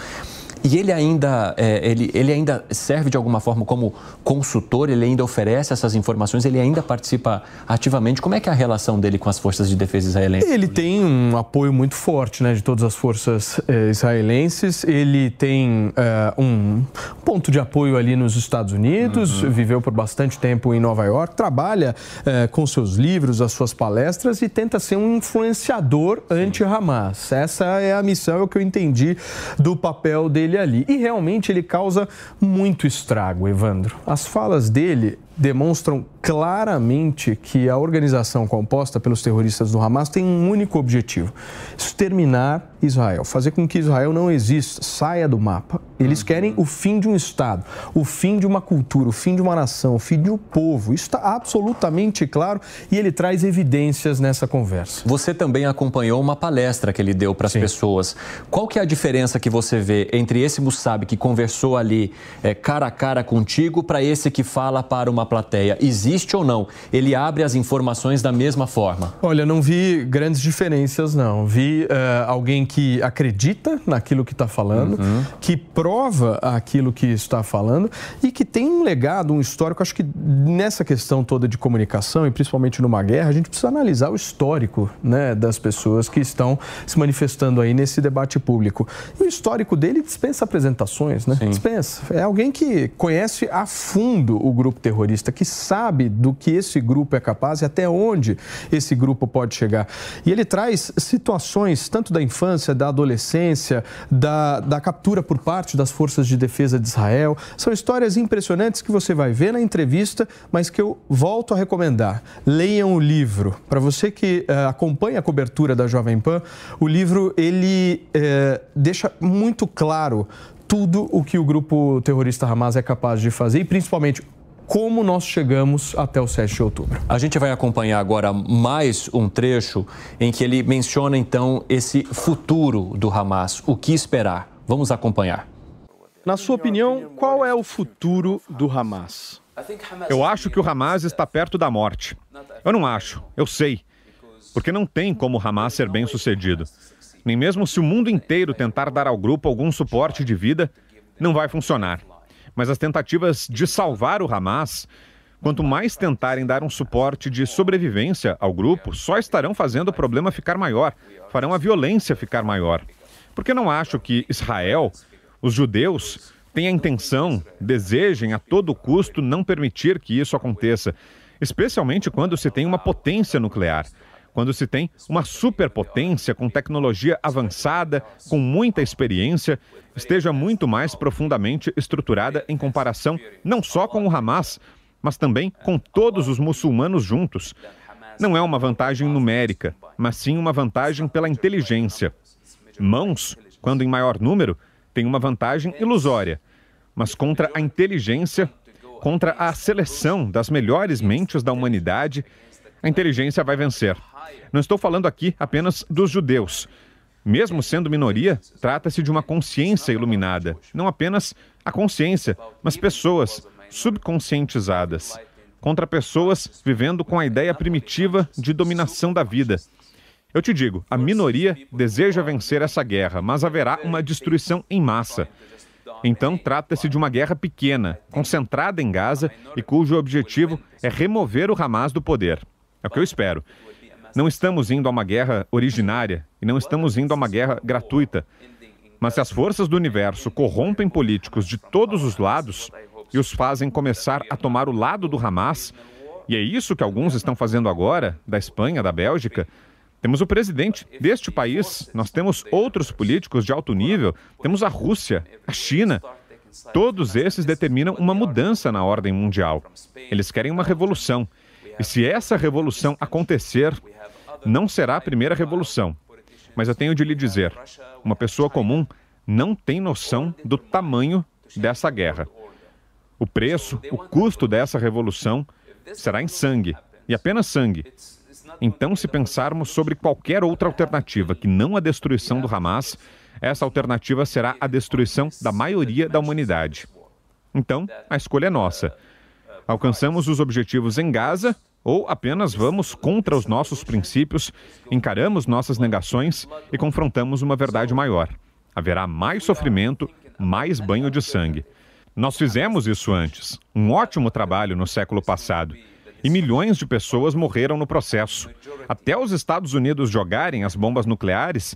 E ele ainda, é, ele, ele ainda serve de alguma forma como consultor, ele ainda oferece essas informações, ele ainda participa ativamente. Como é que é a relação dele com as forças de defesa israelenses? Ele tem um apoio muito forte né, de todas as forças eh, israelenses. Ele tem eh, um ponto de apoio ali nos Estados Unidos, uhum. viveu por bastante tempo em Nova York, trabalha eh, com seus livros, as suas palestras e tenta ser um influenciador anti-Hamas. Essa é a missão, é o que eu entendi do papel dele dele ali. E realmente ele causa muito estrago, Evandro. As falas dele demonstram claramente que a organização composta pelos terroristas do Hamas tem um único objetivo: exterminar Israel, fazer com que Israel não exista, saia do mapa. Eles uhum. querem o fim de um Estado, o fim de uma cultura, o fim de uma nação, o fim de um povo. Isso está absolutamente claro e ele traz evidências nessa conversa. Você também acompanhou uma palestra que ele deu para as pessoas. Qual que é a diferença que você vê entre esse Musab que conversou ali é, cara a cara contigo para esse que fala para uma plateia? Existe ou não? Ele abre as informações da mesma forma? Olha, não vi grandes diferenças, não. Vi uh, alguém que acredita naquilo que está falando, uhum. que prova aquilo que está falando e que tem um legado, um histórico. Acho que nessa questão toda de comunicação e principalmente numa guerra, a gente precisa analisar o histórico né, das pessoas que estão se manifestando aí nesse debate público. E o histórico dele dispensa apresentações, né? Sim. Dispensa. É alguém que conhece a fundo o grupo terrorista, que sabe do que esse grupo é capaz e até onde esse grupo pode chegar. E ele traz situações tanto da infância infância, da adolescência, da, da captura por parte das forças de defesa de Israel. São histórias impressionantes que você vai ver na entrevista, mas que eu volto a recomendar. Leiam o livro. Para você que uh, acompanha a cobertura da Jovem Pan, o livro ele uh, deixa muito claro tudo o que o grupo terrorista Hamas é capaz de fazer e principalmente como nós chegamos até o 7 de outubro. A gente vai acompanhar agora mais um trecho em que ele menciona então esse futuro do Hamas, o que esperar. Vamos acompanhar. Na sua opinião, qual é o futuro do Hamas? Eu acho que o Hamas está perto da morte. Eu não acho, eu sei. Porque não tem como o Hamas ser bem sucedido. Nem mesmo se o mundo inteiro tentar dar ao grupo algum suporte de vida, não vai funcionar mas as tentativas de salvar o Hamas, quanto mais tentarem dar um suporte de sobrevivência ao grupo, só estarão fazendo o problema ficar maior, farão a violência ficar maior. Porque não acho que Israel, os judeus, tenham a intenção, desejem a todo custo não permitir que isso aconteça, especialmente quando se tem uma potência nuclear quando se tem uma superpotência com tecnologia avançada, com muita experiência, esteja muito mais profundamente estruturada em comparação não só com o Hamas, mas também com todos os muçulmanos juntos. Não é uma vantagem numérica, mas sim uma vantagem pela inteligência. Mãos, quando em maior número, têm uma vantagem ilusória. Mas contra a inteligência, contra a seleção das melhores mentes da humanidade, a inteligência vai vencer. Não estou falando aqui apenas dos judeus. Mesmo sendo minoria, trata-se de uma consciência iluminada. Não apenas a consciência, mas pessoas subconscientizadas. Contra pessoas vivendo com a ideia primitiva de dominação da vida. Eu te digo, a minoria deseja vencer essa guerra, mas haverá uma destruição em massa. Então, trata-se de uma guerra pequena, concentrada em Gaza e cujo objetivo é remover o Hamas do poder. É o que eu espero. Não estamos indo a uma guerra originária e não estamos indo a uma guerra gratuita. Mas se as forças do universo corrompem políticos de todos os lados e os fazem começar a tomar o lado do Hamas, e é isso que alguns estão fazendo agora, da Espanha, da Bélgica, temos o presidente deste país, nós temos outros políticos de alto nível, temos a Rússia, a China. Todos esses determinam uma mudança na ordem mundial. Eles querem uma revolução. E se essa revolução acontecer, não será a primeira revolução. Mas eu tenho de lhe dizer: uma pessoa comum não tem noção do tamanho dessa guerra. O preço, o custo dessa revolução será em sangue, e apenas sangue. Então, se pensarmos sobre qualquer outra alternativa que não a destruição do Hamas, essa alternativa será a destruição da maioria da humanidade. Então, a escolha é nossa. Alcançamos os objetivos em Gaza ou apenas vamos contra os nossos princípios, encaramos nossas negações e confrontamos uma verdade maior. Haverá mais sofrimento, mais banho de sangue. Nós fizemos isso antes. Um ótimo trabalho no século passado. E milhões de pessoas morreram no processo. Até os Estados Unidos jogarem as bombas nucleares,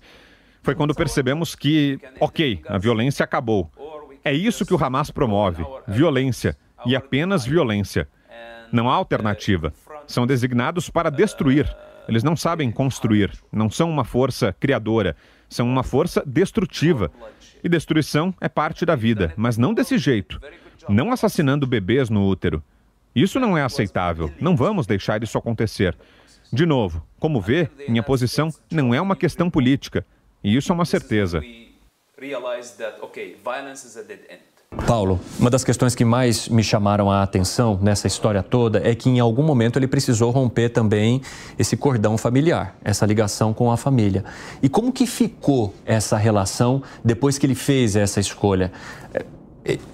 foi quando percebemos que, ok, a violência acabou. É isso que o Hamas promove: violência. E apenas violência. Não há alternativa são designados para destruir. Eles não sabem construir, não são uma força criadora, são uma força destrutiva. E destruição é parte da vida, mas não desse jeito não assassinando bebês no útero. Isso não é aceitável, não vamos deixar isso acontecer. De novo, como vê, minha posição não é uma questão política, e isso é uma certeza. Paulo, uma das questões que mais me chamaram a atenção nessa história toda é que em algum momento ele precisou romper também esse cordão familiar, essa ligação com a família. E como que ficou essa relação depois que ele fez essa escolha?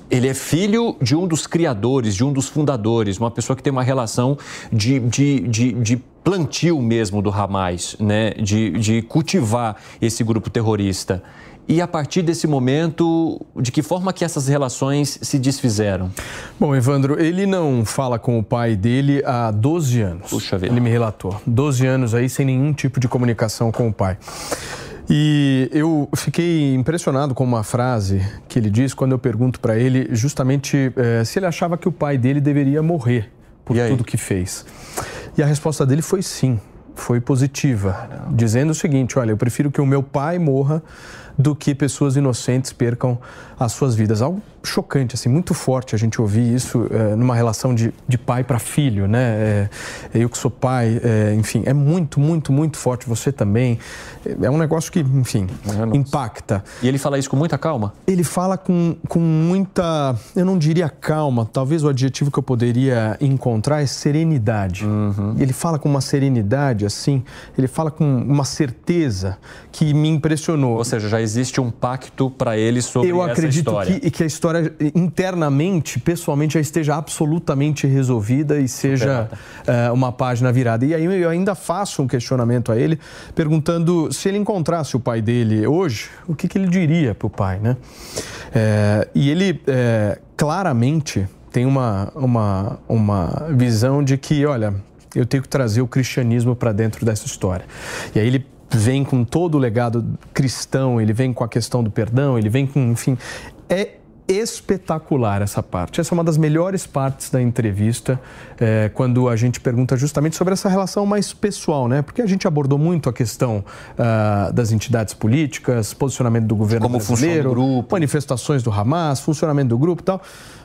Ele é filho de um dos criadores, de um dos fundadores, uma pessoa que tem uma relação de, de, de, de plantio mesmo do Hamas, né? de, de cultivar esse grupo terrorista. E a partir desse momento, de que forma que essas relações se desfizeram? Bom, Evandro, ele não fala com o pai dele há 12 anos. Puxa vida. Ele me relatou. 12 anos aí sem nenhum tipo de comunicação com o pai. E eu fiquei impressionado com uma frase que ele diz quando eu pergunto para ele justamente é, se ele achava que o pai dele deveria morrer por tudo que fez. E a resposta dele foi sim, foi positiva, dizendo o seguinte: olha, eu prefiro que o meu pai morra do que pessoas inocentes percam as suas vidas. Algo chocante, assim, muito forte a gente ouvir isso é, numa relação de, de pai para filho, né? É, eu que sou pai, é, enfim, é muito, muito, muito forte. Você também. É um negócio que, enfim, impacta. E ele fala isso com muita calma? Ele fala com, com muita, eu não diria calma, talvez o adjetivo que eu poderia encontrar é serenidade. Uhum. Ele fala com uma serenidade, assim, ele fala com uma certeza que me impressionou. Ou seja, já existe um pacto para ele sobre eu essa acredito que a história história internamente, pessoalmente, já esteja absolutamente resolvida e seja uh, uma página virada. E aí eu ainda faço um questionamento a ele, perguntando se ele encontrasse o pai dele hoje, o que, que ele diria para o pai, né? É, e ele é, claramente tem uma, uma, uma visão de que, olha, eu tenho que trazer o cristianismo para dentro dessa história. E aí ele vem com todo o legado cristão, ele vem com a questão do perdão, ele vem com, enfim, é espetacular essa parte. Essa é uma das melhores partes da entrevista, é, quando a gente pergunta justamente sobre essa relação mais pessoal, né? Porque a gente abordou muito a questão uh, das entidades políticas, posicionamento do governo Como brasileiro, grupo. manifestações do Hamas, funcionamento do grupo e tal.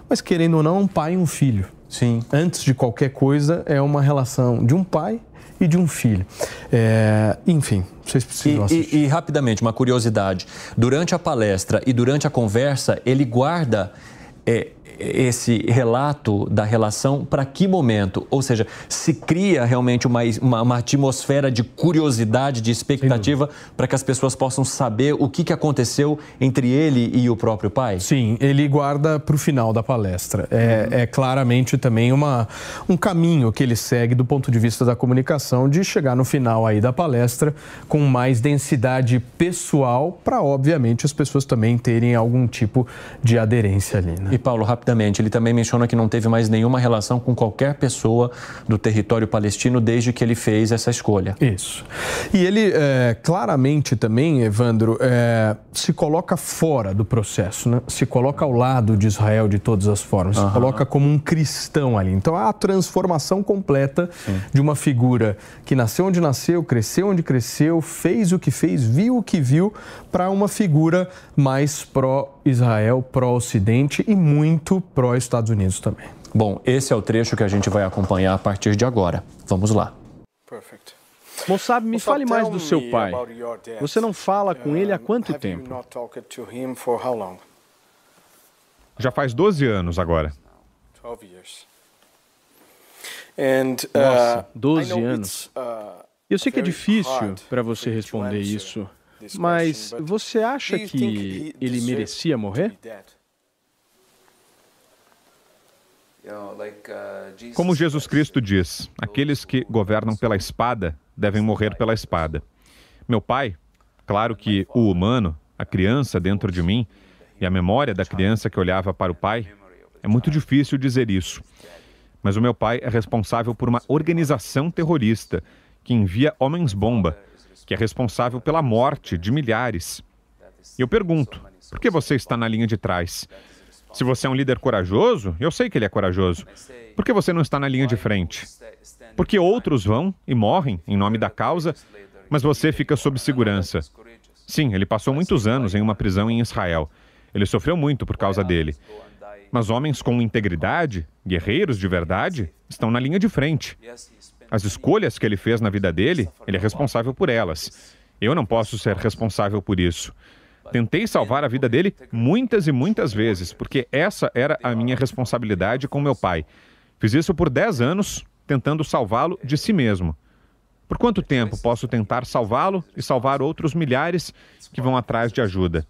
Mas querendo ou não, um pai e um filho. Sim. Antes de qualquer coisa, é uma relação de um pai e de um filho. É, enfim, vocês precisam e, e, e rapidamente, uma curiosidade. Durante a palestra e durante a conversa, ele guarda é, esse relato da relação para que momento? Ou seja, se cria realmente uma, uma, uma atmosfera de curiosidade, de expectativa para que as pessoas possam saber o que, que aconteceu entre ele e o próprio pai? Sim, ele guarda para o final da palestra. É, uhum. é, claramente também uma, um caminho que ele segue do ponto de vista da comunicação de chegar no final aí da palestra com mais densidade pessoal para, obviamente, as pessoas também terem algum tipo de aderência ali. Né? E Paulo, rapidamente rapidamente, ele também menciona que não teve mais nenhuma relação com qualquer pessoa do território palestino desde que ele fez essa escolha. Isso. E ele é, claramente também, Evandro, é, se coloca fora do processo, né? se coloca ao lado de Israel de todas as formas, uhum. se coloca como um cristão ali. Então há a transformação completa Sim. de uma figura que nasceu onde nasceu, cresceu onde cresceu, fez o que fez, viu o que viu, para uma figura mais pró-Israel, pró-Ocidente e muito pró-Estados Unidos também. Bom, esse é o trecho que a gente vai acompanhar a partir de agora. Vamos lá. Perfect. Mossab, me fale mais do seu pai. Você não fala com ele há quanto tempo? Já faz 12 anos agora. Nossa, 12 uh, anos. Uh, Eu sei que é difícil para você responder isso, mas você acha que ele merecia morrer? Uh, Como Jesus Cristo diz, aqueles que governam pela espada devem morrer pela espada. Meu pai, claro que o humano, a criança dentro de mim, e a memória da criança que olhava para o pai, é muito difícil dizer isso. Mas o meu pai é responsável por uma organização terrorista que envia homens-bomba, que é responsável pela morte de milhares. Eu pergunto: por que você está na linha de trás? Se você é um líder corajoso, eu sei que ele é corajoso. Por que você não está na linha de frente? Porque outros vão e morrem em nome da causa, mas você fica sob segurança. Sim, ele passou muitos anos em uma prisão em Israel. Ele sofreu muito por causa dele. Mas homens com integridade, guerreiros de verdade, estão na linha de frente. As escolhas que ele fez na vida dele, ele é responsável por elas. Eu não posso ser responsável por isso. Tentei salvar a vida dele muitas e muitas vezes, porque essa era a minha responsabilidade com meu pai. Fiz isso por 10 anos, tentando salvá-lo de si mesmo. Por quanto tempo posso tentar salvá-lo e salvar outros milhares que vão atrás de ajuda?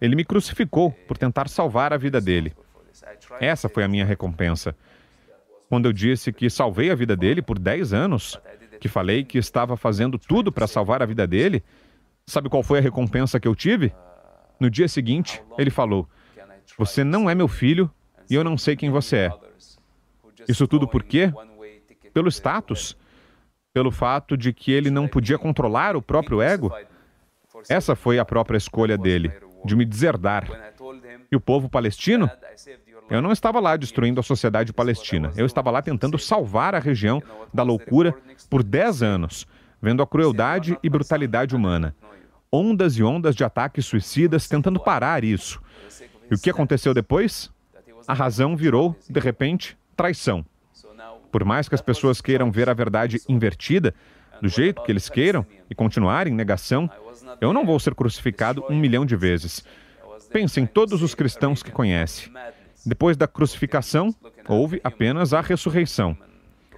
Ele me crucificou por tentar salvar a vida dele. Essa foi a minha recompensa. Quando eu disse que salvei a vida dele por 10 anos, que falei que estava fazendo tudo para salvar a vida dele, Sabe qual foi a recompensa que eu tive? No dia seguinte, ele falou: Você não é meu filho e eu não sei quem você é. Isso tudo por quê? Pelo status, pelo fato de que ele não podia controlar o próprio ego. Essa foi a própria escolha dele, de me deserdar. E o povo palestino? Eu não estava lá destruindo a sociedade palestina. Eu estava lá tentando salvar a região da loucura por 10 anos, vendo a crueldade e brutalidade humana ondas e ondas de ataques suicidas tentando parar isso. E o que aconteceu depois? A razão virou, de repente, traição. Por mais que as pessoas queiram ver a verdade invertida, do jeito que eles queiram, e continuarem em negação, eu não vou ser crucificado um milhão de vezes. Pense em todos os cristãos que conhece. Depois da crucificação, houve apenas a ressurreição.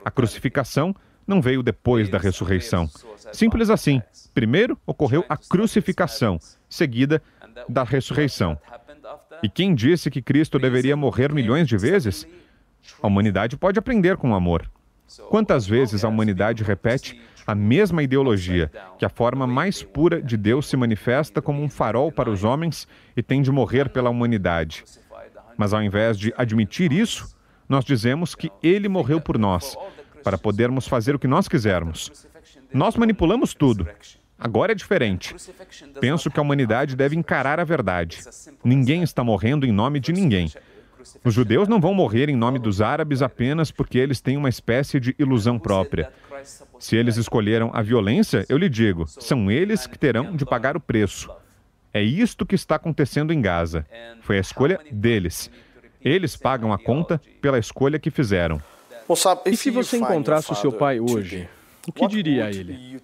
A crucificação não veio depois da ressurreição. Simples assim. Primeiro ocorreu a crucificação, seguida da ressurreição. E quem disse que Cristo deveria morrer milhões de vezes? A humanidade pode aprender com o amor. Quantas vezes a humanidade repete a mesma ideologia, que a forma mais pura de Deus se manifesta como um farol para os homens e tem de morrer pela humanidade? Mas ao invés de admitir isso, nós dizemos que ele morreu por nós, para podermos fazer o que nós quisermos. Nós manipulamos tudo. Agora é diferente. Penso que a humanidade deve encarar a verdade. Ninguém está morrendo em nome de ninguém. Os judeus não vão morrer em nome dos árabes apenas porque eles têm uma espécie de ilusão própria. Se eles escolheram a violência, eu lhe digo, são eles que terão de pagar o preço. É isto que está acontecendo em Gaza. Foi a escolha deles. Eles pagam a conta pela escolha que fizeram. E se você encontrasse o seu pai hoje? o que diria a ele?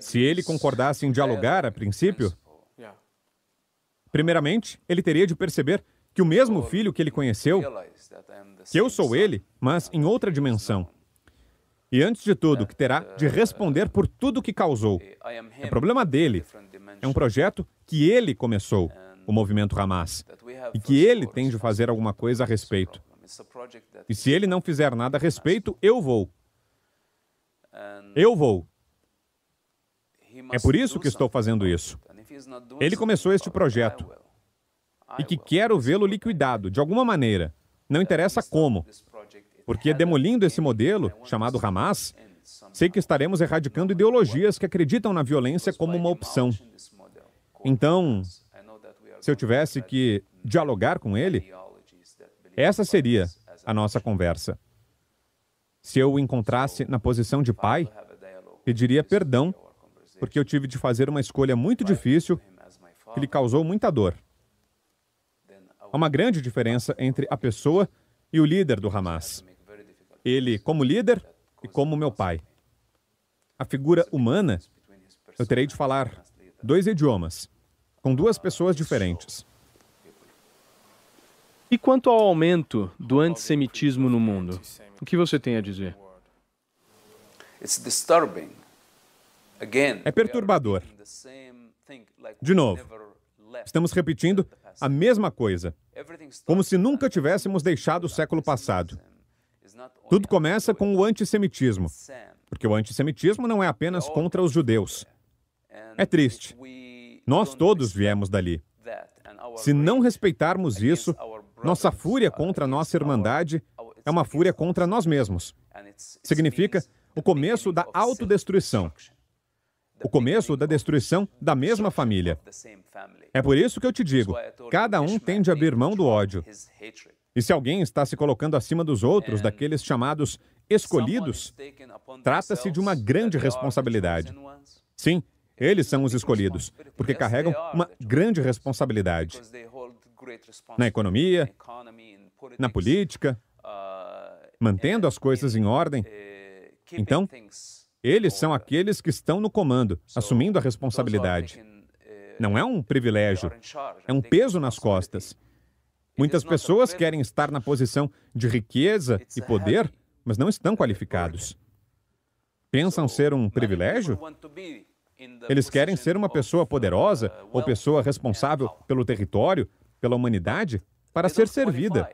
Se ele concordasse em dialogar a princípio, primeiramente, ele teria de perceber que o mesmo filho que ele conheceu, que eu sou ele, mas em outra dimensão. E antes de tudo, que terá de responder por tudo que causou. É problema dele. É um projeto que ele começou, o movimento Hamas, e que ele tem de fazer alguma coisa a respeito. E se ele não fizer nada a respeito, eu vou. Eu vou. É por isso que estou fazendo isso. Ele começou este projeto e que quero vê-lo liquidado, de alguma maneira. Não interessa como. Porque demolindo esse modelo, chamado Hamas, sei que estaremos erradicando ideologias que acreditam na violência como uma opção. Então, se eu tivesse que dialogar com ele, essa seria a nossa conversa. Se eu o encontrasse na posição de pai, pediria perdão, porque eu tive de fazer uma escolha muito difícil que lhe causou muita dor. Há uma grande diferença entre a pessoa e o líder do Hamas. Ele como líder e como meu pai. A figura humana, eu terei de falar dois idiomas, com duas pessoas diferentes. E quanto ao aumento do antissemitismo no mundo, o que você tem a dizer? É perturbador. De novo, estamos repetindo a mesma coisa, como se nunca tivéssemos deixado o século passado. Tudo começa com o antissemitismo, porque o antissemitismo não é apenas contra os judeus. É triste. Nós todos viemos dali. Se não respeitarmos isso, nossa fúria contra a nossa irmandade é uma fúria contra nós mesmos. Significa o começo da autodestruição o começo da destruição da mesma família. É por isso que eu te digo: cada um tem de abrir mão do ódio. E se alguém está se colocando acima dos outros, daqueles chamados escolhidos, trata-se de uma grande responsabilidade. Sim, eles são os escolhidos, porque carregam uma grande responsabilidade na economia, na política, mantendo as coisas em ordem. Então, eles são aqueles que estão no comando, assumindo a responsabilidade. Não é um privilégio, é um peso nas costas. Muitas pessoas querem estar na posição de riqueza e poder, mas não estão qualificados. Pensam ser um privilégio? Eles querem ser uma pessoa poderosa ou pessoa responsável pelo território, pela humanidade, para ser servida.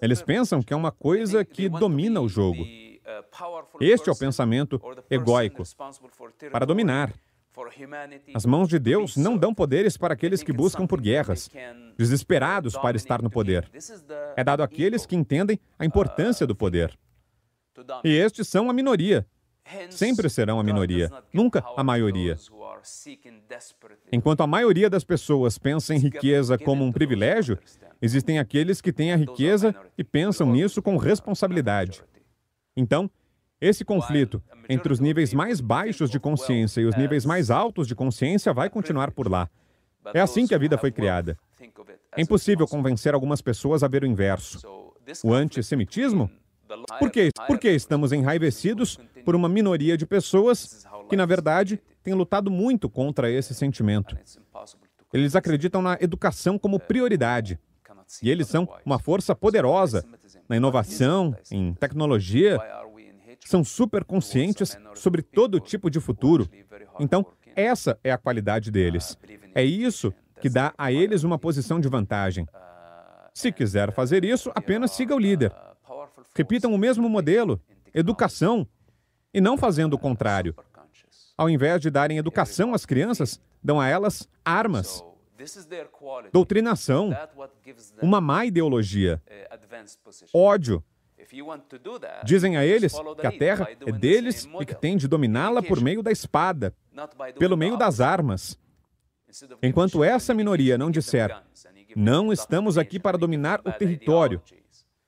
Eles pensam que é uma coisa que domina o jogo. Este é o pensamento egóico para dominar. As mãos de Deus não dão poderes para aqueles que buscam por guerras, desesperados para estar no poder. É dado àqueles que entendem a importância do poder. E estes são a minoria. Sempre serão a minoria, nunca a maioria. Enquanto a maioria das pessoas pensa em riqueza como um privilégio, existem aqueles que têm a riqueza e pensam nisso com responsabilidade. Então, esse conflito entre os níveis mais baixos de consciência e os níveis mais altos de consciência vai continuar por lá. É assim que a vida foi criada. É impossível convencer algumas pessoas a ver o inverso. O antissemitismo? Por quê? Porque estamos enraivecidos por uma minoria de pessoas que, na verdade, têm lutado muito contra esse sentimento. Eles acreditam na educação como prioridade. E eles são uma força poderosa na inovação, em tecnologia, são super conscientes sobre todo tipo de futuro. Então, essa é a qualidade deles. É isso que dá a eles uma posição de vantagem. Se quiser fazer isso, apenas siga o líder. Repitam o mesmo modelo, educação, e não fazendo o contrário. Ao invés de darem educação às crianças, dão a elas armas. Doutrinação, uma má ideologia, ódio. Dizem a eles que a terra é deles e que têm de dominá-la por meio da espada, pelo meio das armas. Enquanto essa minoria não disser, não estamos aqui para dominar o território,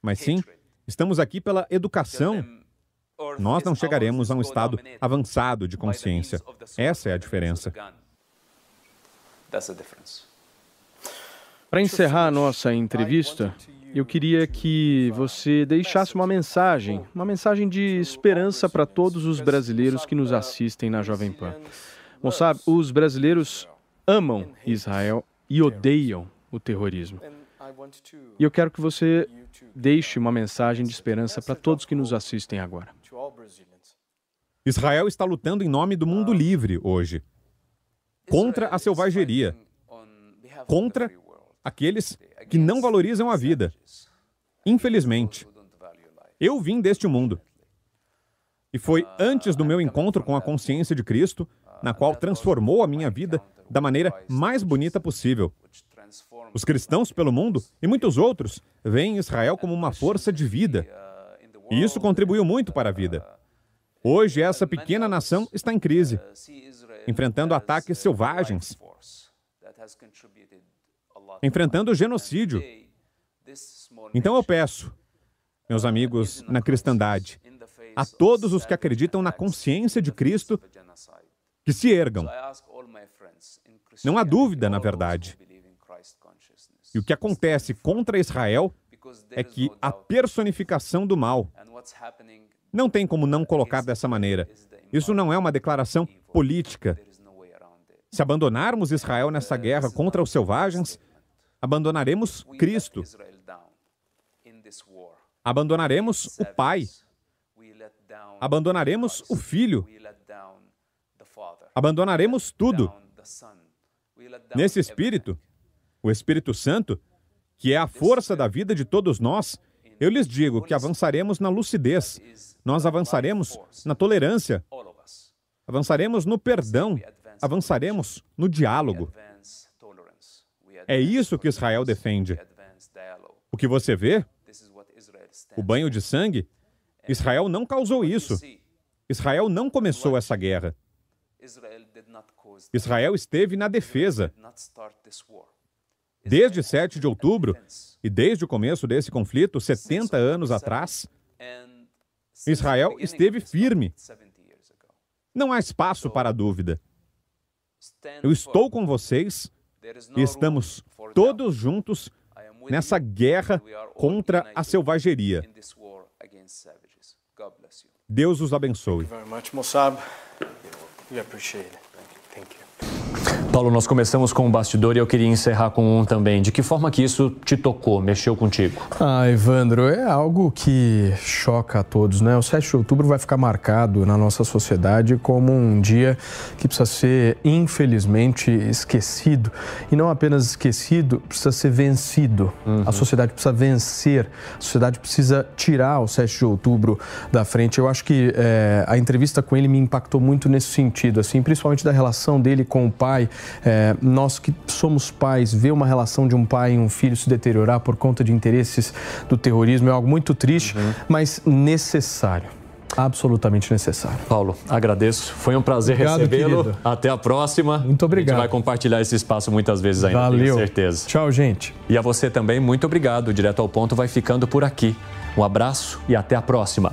mas sim, estamos aqui pela educação, nós não chegaremos a um estado avançado de consciência. Essa é a diferença. Para encerrar a nossa entrevista, eu queria que você deixasse uma mensagem, uma mensagem de esperança para todos os brasileiros que nos assistem na Jovem Pan. Moçab, os brasileiros amam Israel e odeiam o terrorismo. E eu quero que você deixe uma mensagem de esperança para todos que nos assistem agora. Israel está lutando em nome do mundo livre hoje, contra a selvageria, contra aqueles que não valorizam a vida. Infelizmente, eu vim deste mundo. E foi antes do meu encontro com a consciência de Cristo, na qual transformou a minha vida da maneira mais bonita possível. Os cristãos pelo mundo e muitos outros veem Israel como uma força de vida. E isso contribuiu muito para a vida. Hoje, essa pequena nação está em crise, enfrentando ataques selvagens, enfrentando genocídio. Então eu peço, meus amigos na cristandade, a todos os que acreditam na consciência de Cristo, que se ergam. Não há dúvida, na verdade. E o que acontece contra Israel é que a personificação do mal não tem como não colocar dessa maneira. Isso não é uma declaração política. Se abandonarmos Israel nessa guerra contra os selvagens, abandonaremos Cristo. Abandonaremos o Pai. Abandonaremos o Filho. Abandonaremos tudo. Nesse espírito, o Espírito Santo, que é a força da vida de todos nós, eu lhes digo que avançaremos na lucidez, nós avançaremos na tolerância, avançaremos no perdão, avançaremos no diálogo. É isso que Israel defende. O que você vê, o banho de sangue, Israel não causou isso. Israel não começou essa guerra. Israel esteve na defesa. Desde 7 de outubro e desde o começo desse conflito, 70 anos atrás, Israel esteve firme. Não há espaço para dúvida. Eu estou com vocês estamos todos juntos nessa guerra contra a selvageria. Deus os abençoe. Paulo, nós começamos com um bastidor e eu queria encerrar com um também. De que forma que isso te tocou, mexeu contigo? Ah, Evandro, é algo que choca a todos, né? O 7 de outubro vai ficar marcado na nossa sociedade como um dia que precisa ser, infelizmente, esquecido. E não apenas esquecido, precisa ser vencido. Uhum. A sociedade precisa vencer, a sociedade precisa tirar o 7 de outubro da frente. Eu acho que é, a entrevista com ele me impactou muito nesse sentido, assim, principalmente da relação dele com o pai. É, nós que somos pais, ver uma relação de um pai e um filho se deteriorar por conta de interesses do terrorismo é algo muito triste, uhum. mas necessário. Absolutamente necessário. Paulo, agradeço. Foi um prazer recebê-lo. Até a próxima. Muito obrigado. A gente vai compartilhar esse espaço muitas vezes ainda, Valeu. tenho certeza. Tchau, gente. E a você também, muito obrigado. Direto ao ponto vai ficando por aqui. Um abraço e até a próxima.